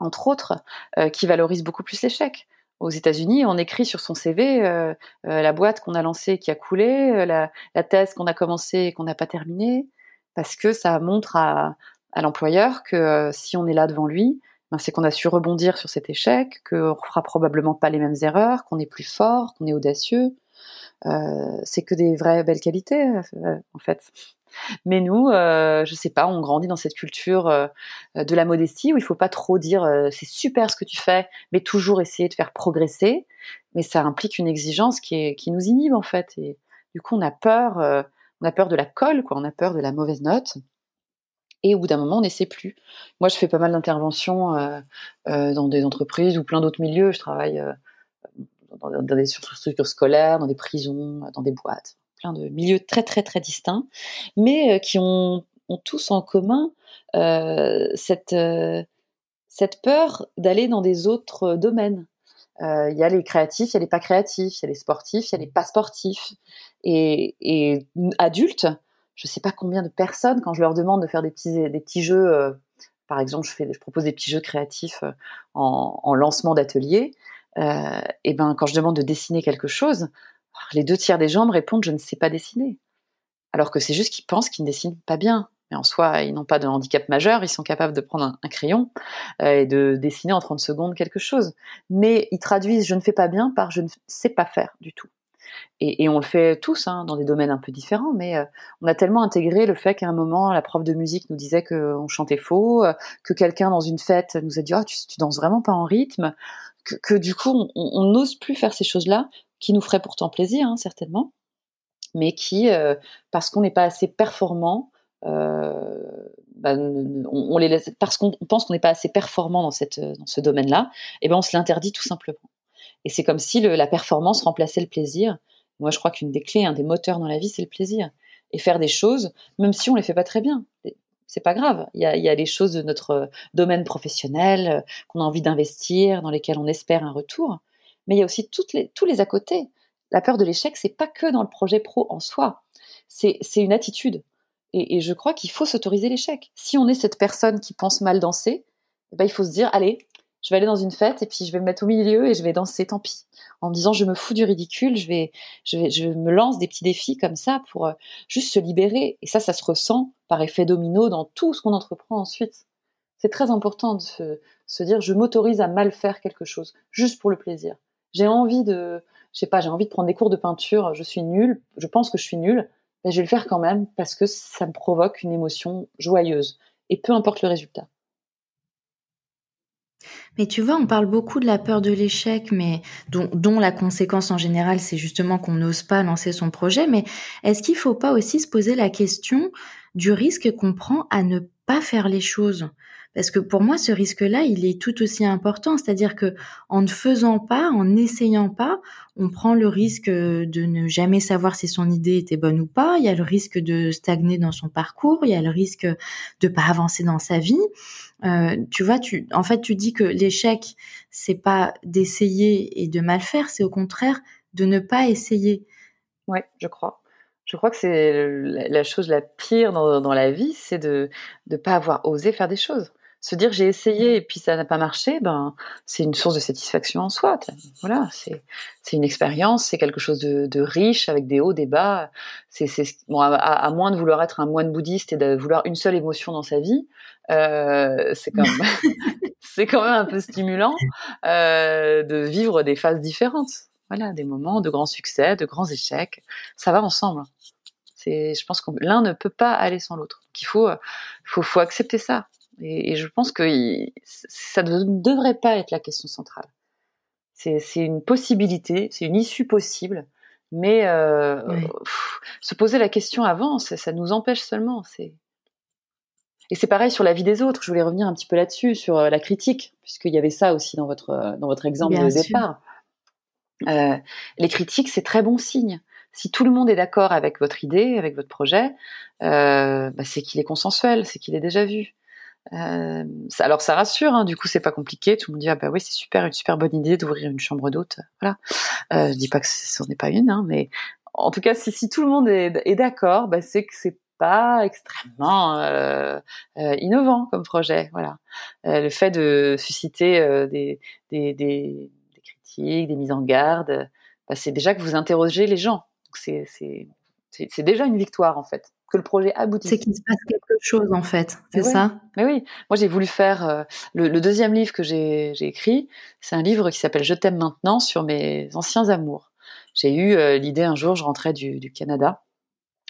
entre autres, euh, qui valorisent beaucoup plus l'échec aux États-Unis, on écrit sur son CV euh, euh, la boîte qu'on a lancée qui a coulé, euh, la, thèse qu'on a commencée et qu'on n'a pas terminée, parce que ça montre à, l'employeur que si on est là devant lui, ben c'est qu'on a su rebondir sur cet échec, qu'on fera probablement pas les mêmes erreurs, qu'on est plus fort, qu'on est audacieux. C'est que des vraies belles qualités, en fait. Mais nous, euh, je sais pas, on grandit dans cette culture euh, de la modestie où il faut pas trop dire euh, c'est super ce que tu fais, mais toujours essayer de faire progresser. Mais ça implique une exigence qui, nous inhibe en fait. Et du coup, on a peur, euh, on a peur de la colle, quoi. On a peur de la mauvaise note. Et au bout d'un moment, on n'essaie plus. Moi, je fais pas mal d'interventions dans des entreprises ou plein d'autres milieux. Je travaille dans, des structures scolaires, dans des prisons, dans des boîtes plein de milieux très très très distincts, mais euh, qui ont, tous en commun euh, cette, euh, cette peur d'aller dans des autres domaines. Il y a les créatifs, il y a les pas créatifs, il y a les sportifs, il y a les pas sportifs. Et, et adultes, je ne sais pas combien de personnes, quand je leur demande de faire des petits, des petits jeux, par exemple, je, fais, je propose des petits jeux créatifs en, en lancement d'atelier, et ben quand je demande de dessiner quelque chose, les deux tiers des gens me répondent je ne sais pas dessiner. Alors que c'est juste qu'ils pensent qu'ils ne dessinent pas bien. Mais en soi, ils n'ont pas de handicap majeur, ils sont capables de prendre un, crayon euh, et de dessiner en 30 secondes quelque chose. Mais ils traduisent je ne fais pas bien par je ne sais pas faire du tout. Et, on le fait tous hein, dans des domaines un peu différents, mais euh, on a tellement intégré le fait qu'à un moment, la prof de musique nous disait qu'on chantait faux, euh, que quelqu'un dans une fête nous a dit oh, tu, tu danses vraiment pas en rythme, que, du coup, on n'ose plus faire ces choses-là qui nous ferait pourtant plaisir, hein, certainement, mais qui, euh, parce qu'on n'est pas assez performant, euh, bah, on, les laisse, parce qu'on pense qu'on n'est pas assez performant dans, cette, dans ce domaine-là, et eh ben on se l'interdit tout simplement. Et c'est comme si la performance remplaçait le plaisir. Moi, je crois qu'une des clés, un des moteurs dans la vie, c'est le plaisir. Et faire des choses, même si on les fait pas très bien. C'est pas grave. Il y a, les choses de notre domaine professionnel euh, qu'on a envie d'investir, dans lesquelles on espère un retour mais il y a aussi tous les à côté. La peur de l'échec, c'est pas que dans le projet pro en soi, c'est une attitude. Et, je crois qu'il faut s'autoriser l'échec. Si on est cette personne qui pense mal danser, eh ben, il faut se dire, allez, je vais aller dans une fête et puis je vais me mettre au milieu et je vais danser, tant pis. En me disant, je me fous du ridicule, je vais, je vais, je me lance des petits défis comme ça pour euh, juste se libérer. Et ça, ça se ressent par effet domino dans tout ce qu'on entreprend ensuite. C'est très important de se, dire, je m'autorise à mal faire quelque chose, juste pour le plaisir j'ai envie de, je sais pas, j'ai envie de prendre des cours de peinture, je suis nulle, je pense que je suis nulle, mais je vais le faire quand même parce que ça me provoque une émotion joyeuse et peu importe le résultat. Mais tu vois, on parle beaucoup de la peur de l'échec, mais dont, la conséquence en général, c'est justement qu'on n'ose pas lancer son projet. Mais est-ce qu'il ne faut pas aussi se poser la question du risque qu'on prend à ne pas faire les choses? Parce que pour moi, ce risque-là, il est tout aussi important. C'est-à-dire que en ne faisant pas, en n'essayant pas, on prend le risque de ne jamais savoir si son idée était bonne ou pas. Il y a le risque de stagner dans son parcours. Il y a le risque de pas avancer dans sa vie. Euh, tu vois, tu, en fait, tu dis que l'échec, c'est pas d'essayer et de mal faire, c'est au contraire de ne pas essayer. Ouais, je crois. Je crois que c'est la chose la pire dans, dans la vie, c'est de ne pas avoir osé faire des choses se dire j'ai essayé et puis ça n'a pas marché, ben c'est une source de satisfaction en soi. Voilà, c'est c'est une expérience, c'est quelque chose de, de, riche avec des hauts, des bas. C'est bon, à, moins de vouloir être un moine bouddhiste et de vouloir une seule émotion dans sa vie, euh, c'est quand même c'est quand même un peu stimulant euh, de vivre des phases différentes. Voilà, des moments de grands succès, de grands échecs, ça va ensemble. C'est, je pense que l'un ne peut pas aller sans l'autre. Il faut, faut, faut accepter ça. Et, je pense que ça ne devrait pas être la question centrale. C'est une possibilité, c'est une issue possible, mais euh, se poser la question avant, ça, nous empêche seulement. Et c'est pareil sur la vie des autres. Je voulais revenir un petit peu là-dessus, sur euh, la critique, puisqu'il y avait ça aussi dans votre, dans votre exemple de départ. Euh, les critiques, c'est très bon signe Si tout le monde est d'accord avec votre idée, avec votre projet, euh, bah, c'est qu'il est consensuel, c'est qu'il est déjà vu. Euh, alors ça rassure, hein, du coup c'est pas compliqué. Tout le monde dit ah bah oui c'est super, une super bonne idée d'ouvrir une chambre d'hôte. Voilà. Euh, je dis pas que ce n'est pas une, hein, mais en tout cas si, tout le monde est, d'accord, bah, c'est que c'est pas extrêmement euh, innovant comme projet. Voilà. Le fait de susciter des, critiques, des mises en garde, bah, c'est déjà que vous interrogez les gens. C'est déjà une victoire en fait que le projet aboutisse. C'est qu'il se passe quelque chose en fait, c'est ça? Mais oui, moi j'ai voulu faire euh, le, le, deuxième livre que j'ai écrit, c'est un livre qui s'appelle Je t'aime maintenant sur mes anciens amours. J'ai eu euh, l'idée un jour, je rentrais du, du Canada,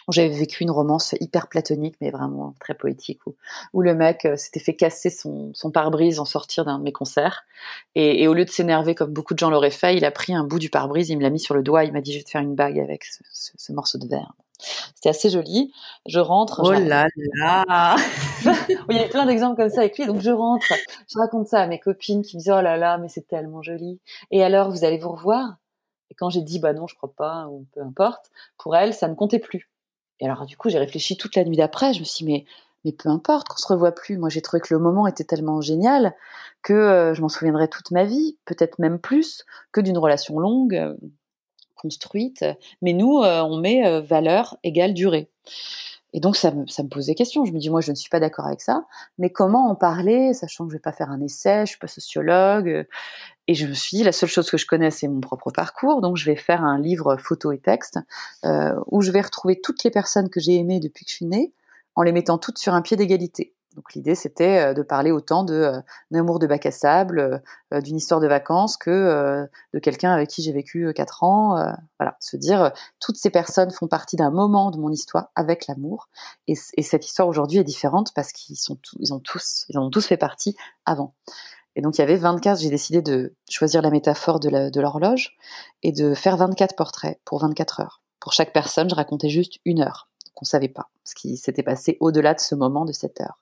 où j'avais vécu une romance hyper platonique, mais vraiment très poétique, où, où le mec euh, s'était fait casser son, son pare-brise en sortir d'un de mes concerts, et, et au lieu de s'énerver comme beaucoup de gens l'auraient fait, il a pris un bout du pare-brise, il me l'a mis sur le doigt, il m'a dit je vais te faire une bague avec ce, ce, ce morceau de verre. C'était assez joli. Je rentre. Oh là là Il y a plein d'exemples comme ça avec lui. Donc je rentre, je raconte ça à mes copines qui me disent oh là là, mais c'est tellement joli. Et alors, vous allez vous revoir? Et quand j'ai dit bah non, je crois pas ou peu importe, pour elle, ça ne comptait plus. Et alors du coup, j'ai réfléchi toute la nuit d'après. Je me suis dit mais mais peu importe qu'on se revoit plus. Moi, j'ai trouvé que le moment était tellement génial que euh, je m'en souviendrai toute ma vie, peut-être même plus que d'une relation longue. Euh, construite, mais nous, euh, on met euh, valeur égale durée. Et donc, ça me, pose des questions. Je me dis, moi, je ne suis pas d'accord avec ça, mais comment en parler, sachant que je vais pas faire un essai, je suis pas sociologue. Et je me suis dit, la seule chose que je connais, c'est mon propre parcours, donc je vais faire un livre photo et texte, euh, où je vais retrouver toutes les personnes que j'ai aimées depuis que je suis née, en les mettant toutes sur un pied d'égalité. Donc l'idée c'était euh, de parler autant de euh, amour de bac à sable, euh, d'une histoire de vacances que de quelqu'un avec qui j'ai vécu quatre ans. voilà, se dire toutes ces personnes font partie d'un moment de mon histoire avec l'amour et, et, cette histoire aujourd'hui est différente parce qu'ils sont ils ont tous ils en ont tous fait partie avant. Et donc il y avait 24, j'ai décidé de choisir la métaphore de l'horloge et de faire 24 portraits pour 24 heures. Pour chaque personne, je racontais juste une heure. qu'on savait pas ce qui s'était passé au-delà de ce moment de cette heure.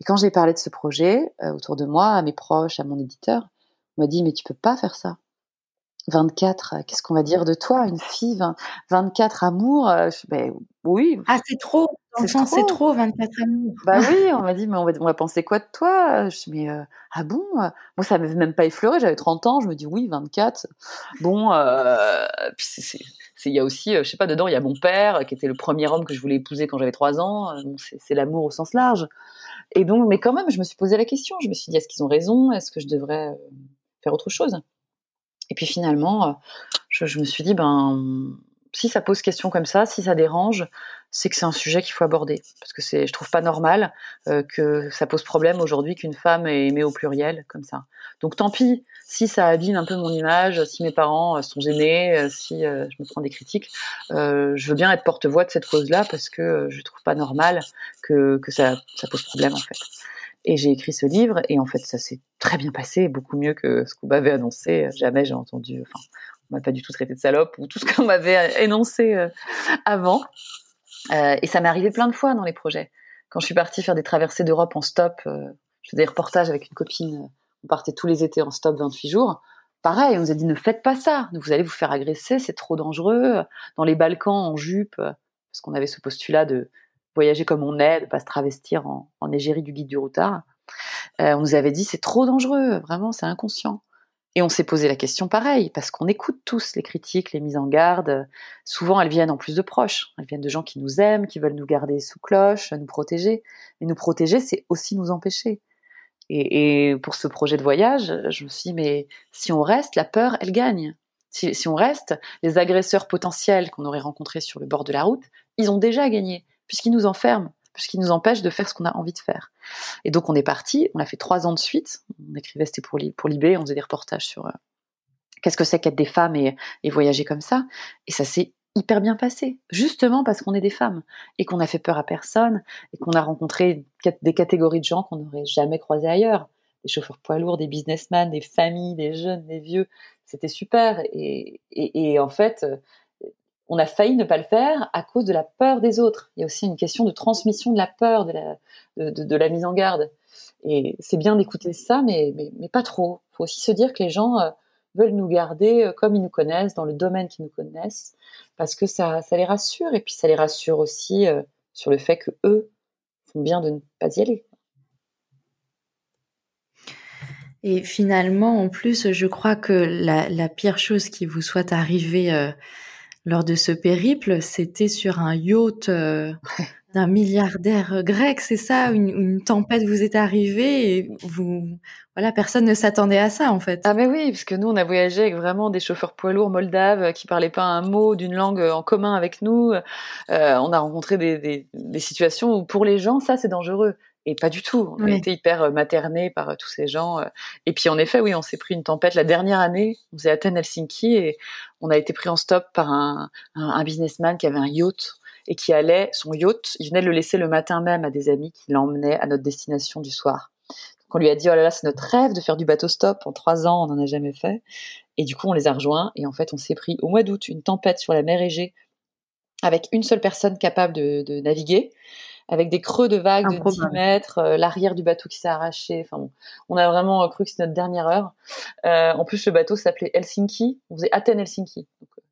Et quand j'ai parlé de ce projet euh, autour de moi, à mes proches, à mon éditeur, on m'a dit mais tu peux pas faire ça. 24, euh, qu'est-ce qu'on va dire de toi, une fille 24 amours euh, ben, Oui. Ah c'est trop. C'est trop. 24 amours. Bah oui, on m'a dit mais on va, on va, penser quoi de toi? Je me mais ah bon? Moi ça m'avait même pas effleuré. J'avais 30 ans, je me dis oui 24. Bon, puis il y a aussi, je sais pas, dedans il y a mon père qui était le premier homme que je voulais épouser quand j'avais 3 ans. c'est l'amour au sens large. Et donc, mais quand même, je me suis posé la question. Je me suis dit, est-ce qu'ils ont raison? Est-ce que je devrais euh, faire autre chose? Et puis finalement, euh, je, me suis dit, ben, si ça pose question comme ça, si ça dérange, c'est que c'est un sujet qu'il faut aborder. Parce que c'est, je trouve pas normal euh, que ça pose problème aujourd'hui qu'une femme est aimée au pluriel comme ça. Donc tant pis si ça abîme un peu mon image, si mes parents euh, sont gênés, si je me prends des critiques. Je veux bien être porte-voix de cette cause-là parce que je trouve pas normal que, que ça pose problème en fait. Et j'ai écrit ce livre et en fait ça s'est très bien passé, beaucoup mieux que ce qu'on m'avait annoncé. Jamais j'ai entendu, enfin, on m'a pas du tout traité de salope ou tout ce qu'on m'avait énoncé avant. Euh, et ça m'est arrivé plein de fois dans les projets. Quand je suis partie faire des traversées d'Europe en stop, euh, je faisais des reportages avec une copine, on partait tous les étés en stop 28 jours. Pareil, on nous a dit ne faites pas ça, vous allez vous faire agresser, c'est trop dangereux. Dans les Balkans en jupe, parce qu'on avait ce postulat de voyager comme on est, de pas se travestir en, égérie du guide du routard. Euh, on nous avait dit c'est trop dangereux, vraiment, c'est inconscient. Et on s'est posé la question pareil, parce qu'on écoute tous les critiques, les mises en garde. Souvent, elles viennent en plus de proches. Elles viennent de gens qui nous aiment, qui veulent nous garder sous cloche, nous protéger. Mais nous protéger, c'est aussi nous empêcher. Et, et, pour ce projet de voyage, je me suis dit, mais si on reste, la peur, elle gagne. Si, si on reste, les agresseurs potentiels qu'on aurait rencontrés sur le bord de la route, ils ont déjà gagné, puisqu'ils nous enferment puisqu'il nous empêche de faire ce qu'on a envie de faire. Et donc on est parti, on a fait trois ans de suite, on écrivait, c'était pour, pour Libé, on faisait des reportages sur euh, qu'est-ce que c'est qu'être des femmes et, voyager comme ça, et ça s'est hyper bien passé, justement parce qu'on est des femmes, et qu'on a fait peur à personne, et qu'on a rencontré des catégories de gens qu'on n'aurait jamais croisées ailleurs, des chauffeurs poids lourds, des businessmen, des familles, des jeunes, des vieux, c'était super, et, en fait on a failli ne pas le faire à cause de la peur des autres. Il y a aussi une question de transmission de la peur, de la, mise en garde. Et c'est bien d'écouter ça, mais, pas trop. Il faut aussi se dire que les gens, euh, veulent nous garder comme ils nous connaissent, dans le domaine qu'ils nous connaissent, parce que ça, les rassure, et puis ça les rassure aussi sur le fait que eux font bien de ne pas y aller. Et finalement, en plus, je crois que la, pire chose qui vous soit arrivée euh, lors de ce périple, c'était sur un yacht euh, d'un milliardaire grec, c'est ça une, tempête vous est arrivée et vous, voilà, personne ne s'attendait à ça en fait. Ah mais oui, parce que nous on a voyagé avec vraiment des chauffeurs poids lourds moldaves qui parlaient pas un mot d'une langue en commun avec nous. Euh, on a rencontré des, des situations où pour les gens ça c'est dangereux. Et pas du tout. On a été hyper euh, maternés par euh, tous ces gens. Euh. Et puis en effet, oui, on s'est pris une tempête la dernière année. On faisait Athènes-Helsinki et on a été pris en stop par un, un, businessman qui avait un yacht et qui allait, son yacht, il venait de le laisser le matin même à des amis qui l'emmenaient à notre destination du soir. Donc on lui a dit, oh là là, c'est notre rêve de faire du bateau stop. En trois ans, on n'en a jamais fait. Et du coup, on les a rejoints et en fait, on s'est pris au mois d'août une tempête sur la mer Égée avec une seule personne capable de, de naviguer avec des creux de vagues de 10 mètres, euh, l'arrière du bateau qui s'est arraché. Enfin bon, on a vraiment euh, cru que c'était notre dernière heure. Euh, en plus, le bateau s'appelait Helsinki. On faisait Athènes-Helsinki.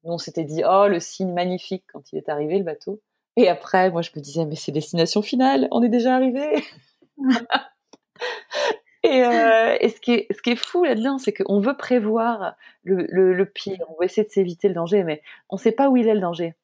nous, on s'était dit, oh, le signe magnifique quand il est arrivé, le bateau. Et après, moi, je me disais, mais c'est destination finale, on est déjà arrivé. Et, et, ce, qui est, ce qui est fou là-dedans, c'est qu'on veut prévoir le, le, le, pire, on veut essayer de s'éviter le danger, mais on ne sait pas où il est le danger.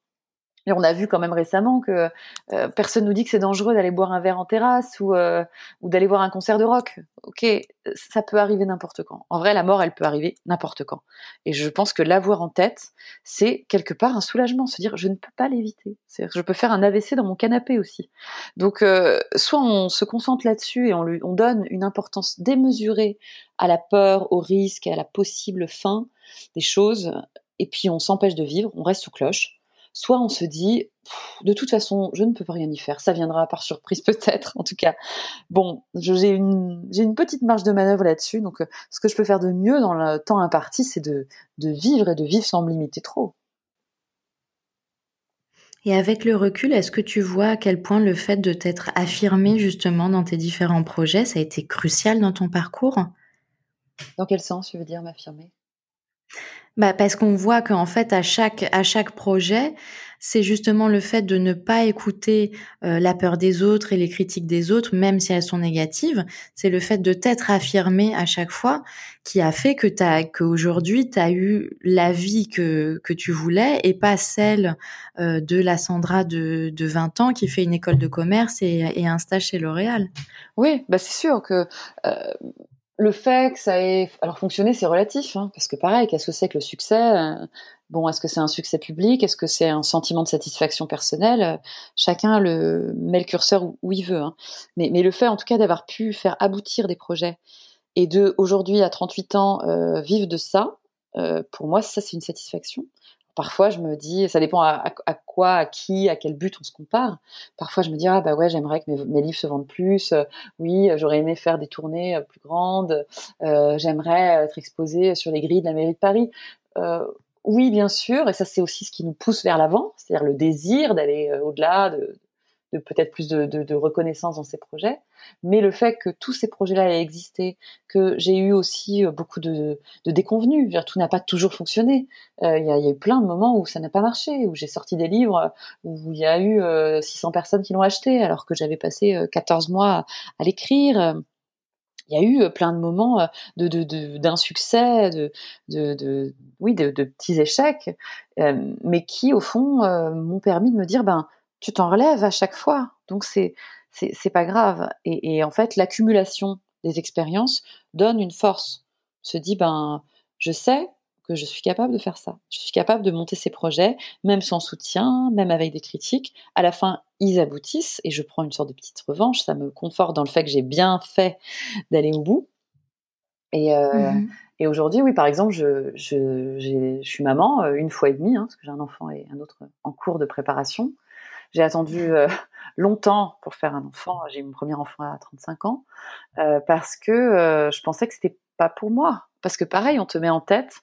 Et on a vu quand même récemment que euh, personne nous dit que c'est dangereux d'aller boire un verre en terrasse ou, euh, ou d'aller voir un concert de rock. Ok, ça peut arriver n'importe quand. En vrai, la mort, elle peut arriver n'importe quand. Et je pense que l'avoir en tête, c'est quelque part un soulagement, se dire je ne peux pas l'éviter. C'est-à-dire je peux faire un AVC dans mon canapé aussi. Donc, euh, soit on se concentre là-dessus et on, donne une importance démesurée à la peur, au risque, à la possible fin des choses, et puis on s'empêche de vivre, on reste sous cloche soit on se dit, de toute façon, je ne peux rien y faire, ça viendra par surprise peut-être, en tout cas. Bon, j'ai une, une petite marge de manœuvre là-dessus, donc euh, ce que je peux faire de mieux dans le temps imparti, c'est de, de vivre et de vivre sans me limiter trop. Et avec le recul, est-ce que tu vois à quel point le fait de t'être affirmé justement dans tes différents projets, ça a été crucial dans ton parcours? Dans quel sens tu veux dire m'affirmer? Bah parce qu'on voit qu'en fait à chaque à chaque projet, c'est justement le fait de ne pas écouter euh, la peur des autres et les critiques des autres, même si elles sont négatives. C'est le fait de t'être affirmé à chaque fois qui a fait que t'as qu'aujourd'hui tu as eu la vie que que tu voulais et pas celle euh, de la Sandra de, de 20 ans qui fait une école de commerce et, et un stage chez L'Oréal. Oui, bah c'est sûr que euh, le fait que ça ait alors fonctionné, c'est relatif, hein, parce que pareil, qu'est-ce que c'est que le succès euh, Bon, est-ce que c'est un succès public Est-ce que c'est un sentiment de satisfaction personnelle Chacun le met le curseur où, il veut. Hein. Mais, le fait, en tout cas, d'avoir pu faire aboutir des projets et de aujourd'hui à 38 ans euh, vivre de ça, euh, pour moi, ça c'est une satisfaction. Parfois, je me dis, ça dépend à, quoi, à qui, à quel but on se compare. Parfois, je me dis, ah bah ouais, j'aimerais que mes, livres se vendent plus. oui, j'aurais aimé faire des tournées euh, plus grandes. Euh, j'aimerais être exposée sur les grilles de la mairie de Paris. Euh, oui, bien sûr, et ça c'est aussi ce qui nous pousse vers l'avant, c'est-à-dire le désir d'aller au-delà, de, de peut-être plus de, reconnaissance dans ces projets, mais le fait que tous ces projets-là aient existé, que j'ai eu aussi euh, beaucoup de, de déconvenus, tout n'a pas toujours fonctionné. Euh, il y, a, eu plein de moments où ça n'a pas marché, où j'ai sorti des livres où il y a eu 600 euh, personnes qui l'ont acheté, alors que j'avais passé 14 mois à, l'écrire. Il y a eu plein de moments d'insuccès, de, oui, de, petits échecs, mais qui au fond m'ont permis de me dire ben tu t'en relèves à chaque fois. Donc c'est c'est pas grave. Et, en fait, l'accumulation des expériences donne une force. On se dit ben je sais que je suis capable de faire ça. Je suis capable de monter ces projets, même sans soutien, même avec des critiques. À la fin, ils aboutissent et je prends une sorte de petite revanche. Ça me conforte dans le fait que j'ai bien fait d'aller au bout. Et, euh, mmh et aujourd'hui, oui, par exemple, je, je, je, suis maman euh, une fois et demie, hein, parce que j'ai un enfant et un autre en cours de préparation. J'ai attendu euh, longtemps pour faire un enfant. J'ai eu mon premier enfant à 35 ans euh, parce que euh, je pensais que c'était pas pour moi. Parce que pareil, on te met en tête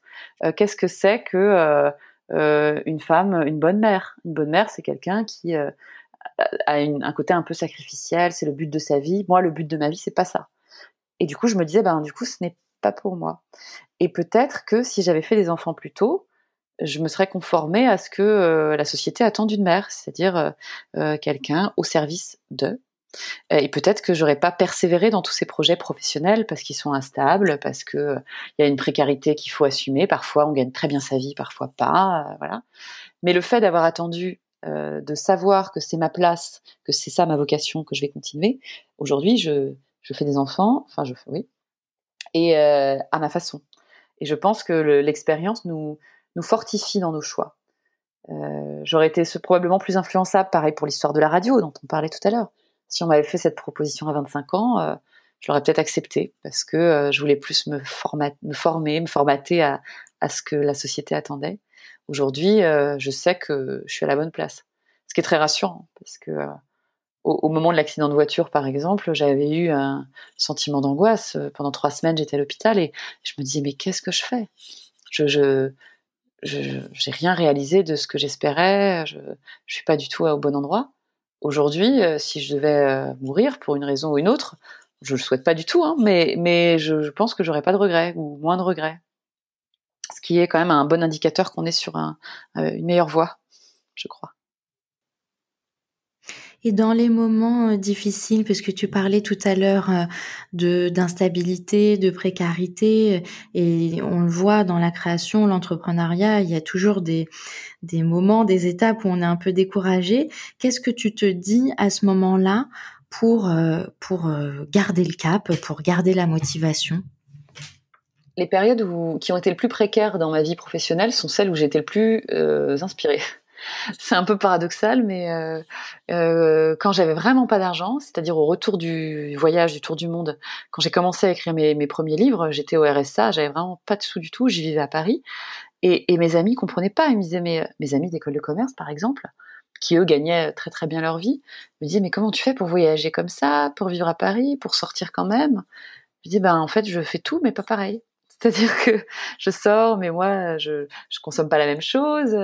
qu'est-ce que c'est que une femme, une bonne mère? Une bonne mère, c'est quelqu'un qui a un côté un peu sacrificiel. C'est le but de sa vie. Moi, le but de ma vie, c'est pas ça. Et du coup, je me disais, ben du coup, ce n'est pas pour moi. Et peut-être que si j'avais fait des enfants plus tôt, je me serais conformée à ce que euh, la société attend d'une mère, c'est-à-dire euh, euh, quelqu'un au service de. Et peut-être que j'aurais pas persévéré dans tous ces projets professionnels parce qu'ils sont instables, parce que il y a une précarité qu'il faut assumer. Parfois, on gagne très bien sa vie, parfois pas, voilà. Mais le fait d'avoir attendu, de savoir que c'est ma place, que c'est ça ma vocation, que je vais continuer. Aujourd'hui, je, je fais des enfants, enfin, je fais oui, et à ma façon. Et je pense que l'expérience nous nous fortifie dans nos choix. Euh, j'aurais été probablement plus influençable, pareil pour l'histoire de la radio dont on parlait tout à l'heure. Si on m'avait fait cette proposition à 25 ans, euh, je l'aurais peut-être accepté parce que euh, je voulais plus me, me former, me formater à, à, ce que la société attendait. Aujourd'hui, je sais que je suis à la bonne place, ce qui est très rassurant parce que au, moment de l'accident de voiture, par exemple, j'avais eu un sentiment d'angoisse. Pendant trois semaines, j'étais à l'hôpital et je me disais mais qu'est-ce que je fais? Je n'ai rien réalisé de ce que j'espérais, je ne suis pas du tout au bon endroit. Aujourd'hui, euh, si je devais euh, mourir pour une raison ou une autre, je ne le souhaite pas du tout, hein, mais, je, pense que j'aurais pas de regrets ou moins de regrets. Ce qui est quand même un bon indicateur qu'on est sur euh, une meilleure voie, je crois. Et dans les moments euh, difficiles, parce que tu parlais tout à l'heure euh, de d'instabilité, de précarité, euh, et on le voit dans la création, l'entrepreneuriat, il y a toujours des des moments, des étapes où on est un peu découragé. Qu'est-ce que tu te dis à ce moment-là pour pour garder le cap, pour garder la motivation? Les périodes qui ont été le plus précaires dans ma vie professionnelle sont celles où j'étais le plus inspirée c'est un peu paradoxal, mais euh, euh, quand j'avais vraiment pas d'argent, c'est-à-dire au retour du voyage, du tour du monde, quand j'ai commencé à écrire mes, premiers livres, j'étais au RSA, j'avais vraiment pas de sous du tout, j'y vivais à Paris, et, et, mes amis comprenaient pas, ils me disaient, mais mes amis d'école de commerce, par exemple, qui eux gagnaient très très bien leur vie, me disaient, mais comment tu fais pour voyager comme ça, pour vivre à Paris, pour sortir quand même? Je dis, ben en fait, je fais tout, mais pas pareil. C'est-à-dire que je sors, mais moi, je je consomme pas la même chose.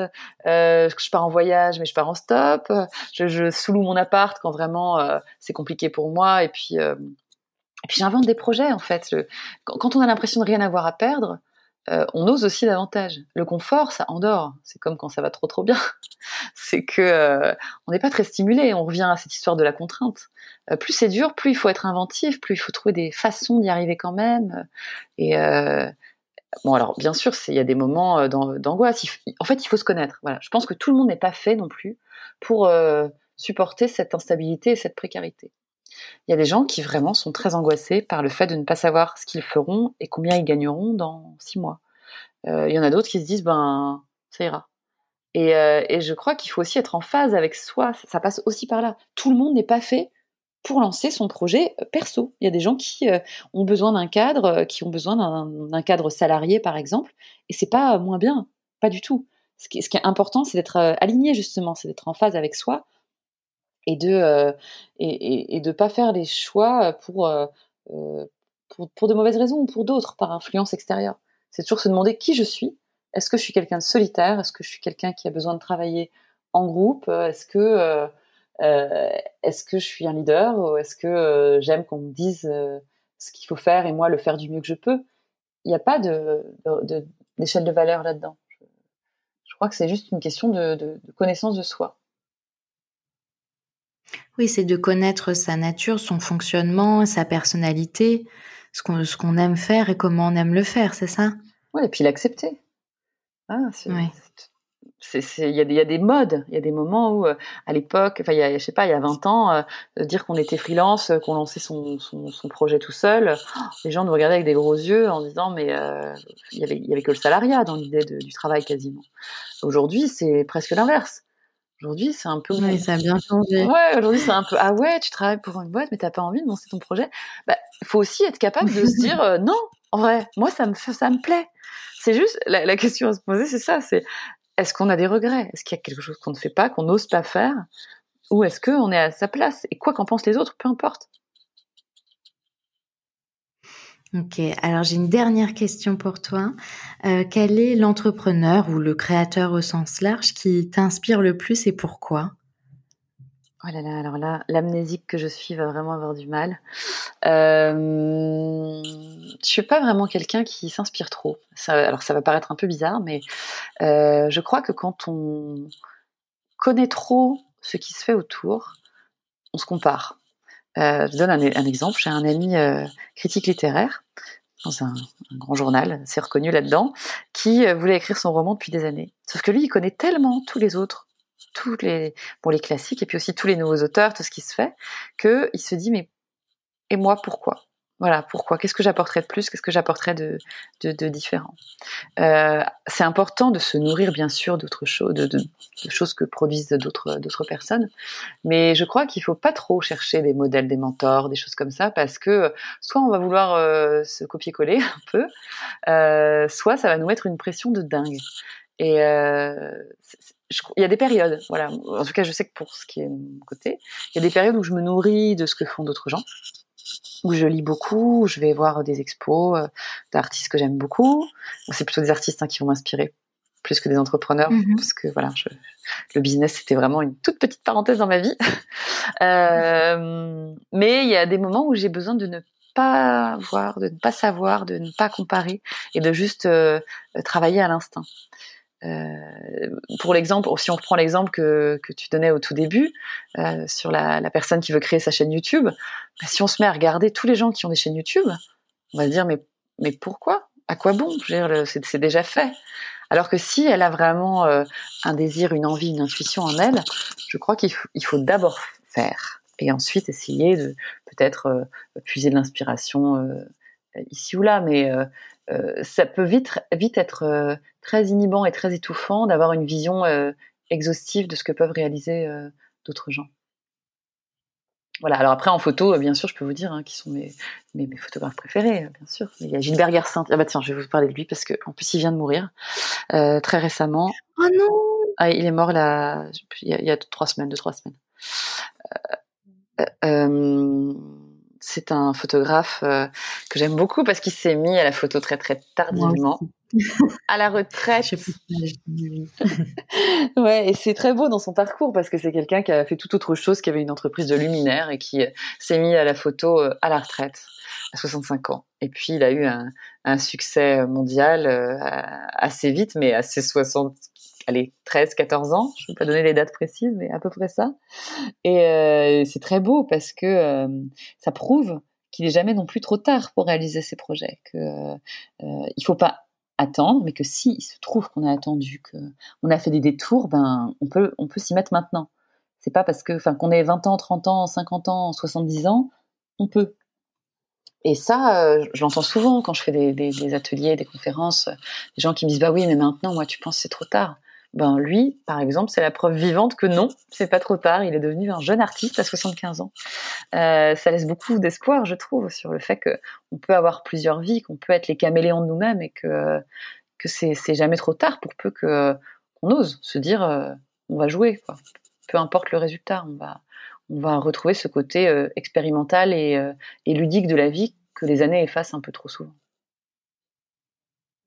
Euh, je pars en voyage, mais je pars en stop. Je, je sous-loue mon appart quand vraiment euh, c'est compliqué pour moi. Et puis, euh, et puis j'invente des projets en fait. quand, on a l'impression de rien avoir à perdre, euh, on ose aussi davantage. Le confort, ça endort. C'est comme quand ça va trop trop bien. c'est que euh, on n'est pas très stimulé. On revient à cette histoire de la contrainte. Euh, plus c'est dur, plus il faut être inventif, plus il faut trouver des façons d'y arriver quand même. Et bon, alors bien sûr, il y a des moments d'angoisse. En fait, il faut se connaître. Voilà. Je pense que tout le monde n'est pas fait non plus pour supporter cette instabilité et cette précarité. Il y a des gens qui vraiment sont très angoissés par le fait de ne pas savoir ce qu'ils feront et combien ils gagneront dans six mois. Euh, il y en a d'autres qui se disent ben ça ira. Et, euh, je crois qu'il faut aussi être en phase avec soi. Ça, passe aussi par là. Tout le monde n'est pas fait pour lancer son projet euh, perso. Il y a des gens qui ont besoin d'un cadre, qui ont besoin d'un cadre salarié par exemple, et c'est pas moins bien, pas du tout. Ce qui est important, c'est d'être aligné justement, c'est d'être en phase avec soi et de euh, et, et, de pas faire les choix pour, euh, euh, pour, pour de mauvaises raisons ou pour d'autres par influence extérieure. C'est toujours se demander qui je suis. Est-ce que je suis quelqu'un de solitaire? Est-ce que je suis quelqu'un qui a besoin de travailler en groupe? Est-ce que euh, est-ce que je suis un leader ou est-ce que j'aime qu'on me dise ce qu'il faut faire et moi le faire du mieux que je peux? Il n'y a pas de, d'échelle de, de, valeur là-dedans. Je, je, crois que c'est juste une question de, de connaissance de soi. Oui, c'est de connaître sa nature, son fonctionnement, sa personnalité, ce qu'on aime faire et comment on aime le faire, c'est ça? Oui, et puis l'accepter. Ah, il y, a des, y a des modes, il y a des moments où, euh, à l'époque, enfin, je sais pas, il y a 20 ans, euh, dire qu'on était freelance, euh, qu'on lançait son, son, son, projet tout seul, les gens nous regardaient avec des gros yeux en disant, mais il y avait, y avait que le salariat dans l'idée du travail quasiment. Aujourd'hui, c'est presque l'inverse. Aujourd'hui, c'est un peu. Oui, ça a bien changé. Ouais, aujourd'hui, c'est un peu. Ah ouais, tu travailles pour une boîte, mais t'as pas envie de lancer ton projet. Bah, il faut aussi être capable de se dire euh, non. En vrai, moi, ça me ça me plaît. C'est juste la, la, question à se poser, c'est ça. C'est est-ce qu'on a des regrets? Est-ce qu'il y a quelque chose qu'on ne fait pas, qu'on n'ose pas faire, ou est-ce qu'on est à sa place? Et quoi qu'en pensent les autres, peu importe. Ok, alors j'ai une dernière question pour toi. Euh, quel est l'entrepreneur ou le créateur au sens large qui t'inspire le plus et pourquoi? Oh là là, alors là, l'amnésique que je suis va vraiment avoir du mal. Euh, je suis pas vraiment quelqu'un qui s'inspire trop. Alors ça va paraître un peu bizarre, mais euh, je crois que quand on connaît trop ce qui se fait autour, on se compare. Euh, je donne un, exemple. J'ai un ami euh, critique littéraire dans un, un grand journal, c'est reconnu là-dedans, qui euh, voulait écrire son roman depuis des années. Sauf que lui, il connaît tellement tous les autres tous les, bon, les classiques et puis aussi tous les nouveaux auteurs, tout ce qui se fait, que il se dit mais et moi pourquoi? Voilà, pourquoi? Qu'est-ce que j'apporterais de plus? Qu'est-ce que j'apporterais de, de, différent? Euh, C'est important de se nourrir, bien sûr, d'autres choses, de, choses que produisent d'autres, personnes. Mais je crois qu'il faut pas trop chercher des modèles, des mentors, des choses comme ça, parce que soit on va vouloir euh, se copier-coller un peu, euh, soit ça va nous mettre une pression de dingue. Et il y a des périodes, voilà. En tout cas, je sais que pour ce qui est de mon côté, il y a des périodes où je me nourris de ce que font d'autres gens, où je lis beaucoup, où je vais voir des expos euh, d'artistes que j'aime beaucoup. C'est plutôt des artistes hein, qui vont m'inspirer plus que des entrepreneurs, mmh parce que voilà, je, le business c'était vraiment une toute petite parenthèse dans ma vie. euh, mais il y a des moments où j'ai besoin de ne pas voir, de ne pas savoir, de ne pas comparer et de juste euh, travailler à l'instinct. Euh, pour l'exemple, si on reprend l'exemple que, tu donnais au tout début euh, sur la, personne qui veut créer sa chaîne YouTube, bah, si on se met à regarder tous les gens qui ont des chaînes YouTube, on va se dire mais pourquoi? À quoi bon? C'est déjà fait. Alors que si elle a vraiment euh, un désir, une envie, une intuition en elle, je crois qu'il faut, d'abord faire et ensuite essayer de peut-être puiser de l'inspiration ici ou là, mais ça peut vite, vite être euh, très inhibant et très étouffant d'avoir une vision euh, exhaustive de ce que peuvent réaliser d'autres gens. Voilà. Alors après en photo, bien sûr, je peux vous dire hein, qui sont mes, mes, mes, photographes préférés, bien sûr. Il y a Gilbert Garcin. Ah bah tiens, je vais vous parler de lui parce que en plus il vient de mourir euh, très récemment. Oh non ah, Il est mort là, il y a, il y a trois semaines, deux trois semaines. Euh, euh, c'est un photographe euh, que j'aime beaucoup parce qu'il s'est mis à la photo très très tardivement. à la retraite. ouais, et c'est très beau dans son parcours parce que c'est quelqu'un qui a fait tout autre chose, qui avait une entreprise de luminaire et qui euh, s'est mis à la photo euh, à la retraite à 65 ans. Et puis il a eu un, un succès mondial assez vite, mais à ses 60, allez, 13, 14 ans. Je ne vais pas donner les dates précises, mais à peu près ça. Et euh, c'est très beau parce que euh, ça prouve qu'il n'est jamais non plus trop tard pour réaliser ses projets. Que euh, il faut pas attendre, mais que si se trouve qu'on a attendu, qu'on a fait des détours, ben on peut on peut s'y mettre maintenant. C'est pas parce que, enfin, qu'on ait 20 ans, 30 ans, 50 ans, 70 ans, on peut. Et ça, euh, je l'entends souvent quand je fais des, ateliers, des conférences, des gens qui me disent bah oui, mais maintenant, moi, tu penses c'est trop tard ben lui, par exemple, c'est la preuve vivante que non, c'est pas trop tard. Il est devenu un jeune artiste à 75 ans. Euh, ça laisse beaucoup d'espoir, je trouve, sur le fait que on peut avoir plusieurs vies, qu'on peut être les caméléons de nous-mêmes et que que c'est jamais trop tard pour peu que qu'on ose se dire euh, on va jouer, quoi. Peu importe le résultat, on va on va retrouver ce côté euh, expérimental et, euh, et ludique de la vie que les années effacent un peu trop souvent.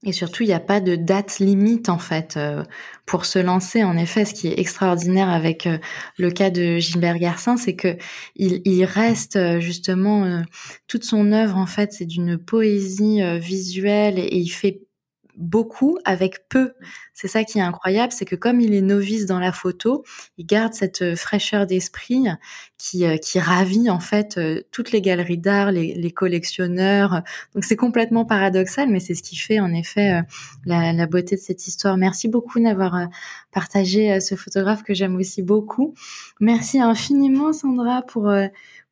Et surtout, il n'y a pas de date limite en fait euh, pour se lancer. En effet, ce qui est extraordinaire avec euh, le cas de Gilbert Garcin, c'est que il, il reste euh, justement toute son œuvre en fait, c'est d'une poésie visuelle et il fait beaucoup avec peu. C'est ça qui est incroyable, c'est que comme il est novice dans la photo, il garde cette euh, fraîcheur d'esprit qui, euh, qui ravit en fait euh, toutes les galeries d'art, les, collectionneurs. Donc c'est complètement paradoxal, mais c'est ce qui fait en effet la, la, beauté de cette histoire. Merci beaucoup d'avoir partagé ce photographe que j'aime aussi beaucoup. Merci infiniment Sandra pour,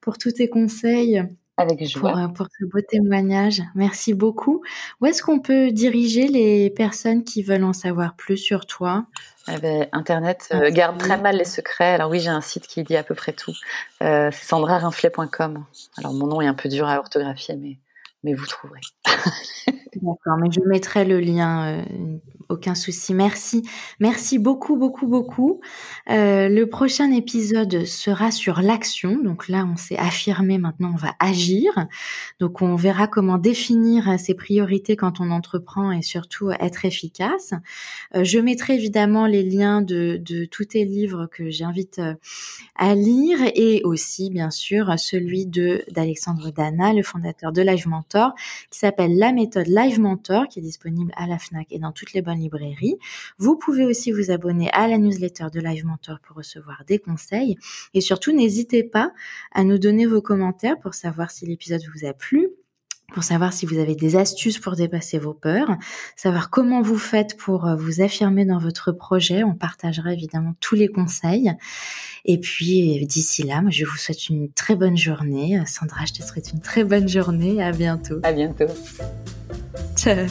pour tous tes conseils. Avec joie. Pour, euh, pour, ce beau témoignage. Merci beaucoup. Où est-ce qu'on peut diriger les personnes qui veulent en savoir plus sur toi? Eh ben, Internet euh, garde très mal les secrets. Alors oui, j'ai un site qui dit à peu près tout. Euh, c'est sandrarinflet.com. Alors mon nom est un peu dur à orthographier, mais, mais vous trouverez. D'accord, mais je mettrai le lien euh, aucun souci. Merci. Merci beaucoup, beaucoup, beaucoup. Euh, le prochain épisode sera sur l'action. Donc là, on s'est affirmé, maintenant on va agir. Donc on verra comment définir ses priorités quand on entreprend et surtout être efficace. Euh, je mettrai évidemment les liens de, de tous tes livres que j'invite euh, à lire et aussi, bien sûr, celui de d'Alexandre Dana, le fondateur de Live Mentor, qui s'appelle La méthode Live Mentor, qui est disponible à la FNAC et dans toutes les bonnes librairie. Vous pouvez aussi vous abonner à la newsletter de Live Mentor pour recevoir des conseils. Et surtout, n'hésitez pas à nous donner vos commentaires pour savoir si l'épisode vous a plu pour savoir si vous avez des astuces pour dépasser vos peurs, savoir comment vous faites pour euh, vous affirmer dans votre projet. On partagera évidemment tous les conseils. Et puis d'ici là, je vous souhaite une très bonne journée. Sandra, je te souhaite une très bonne journée. À bientôt. À bientôt. Ciao.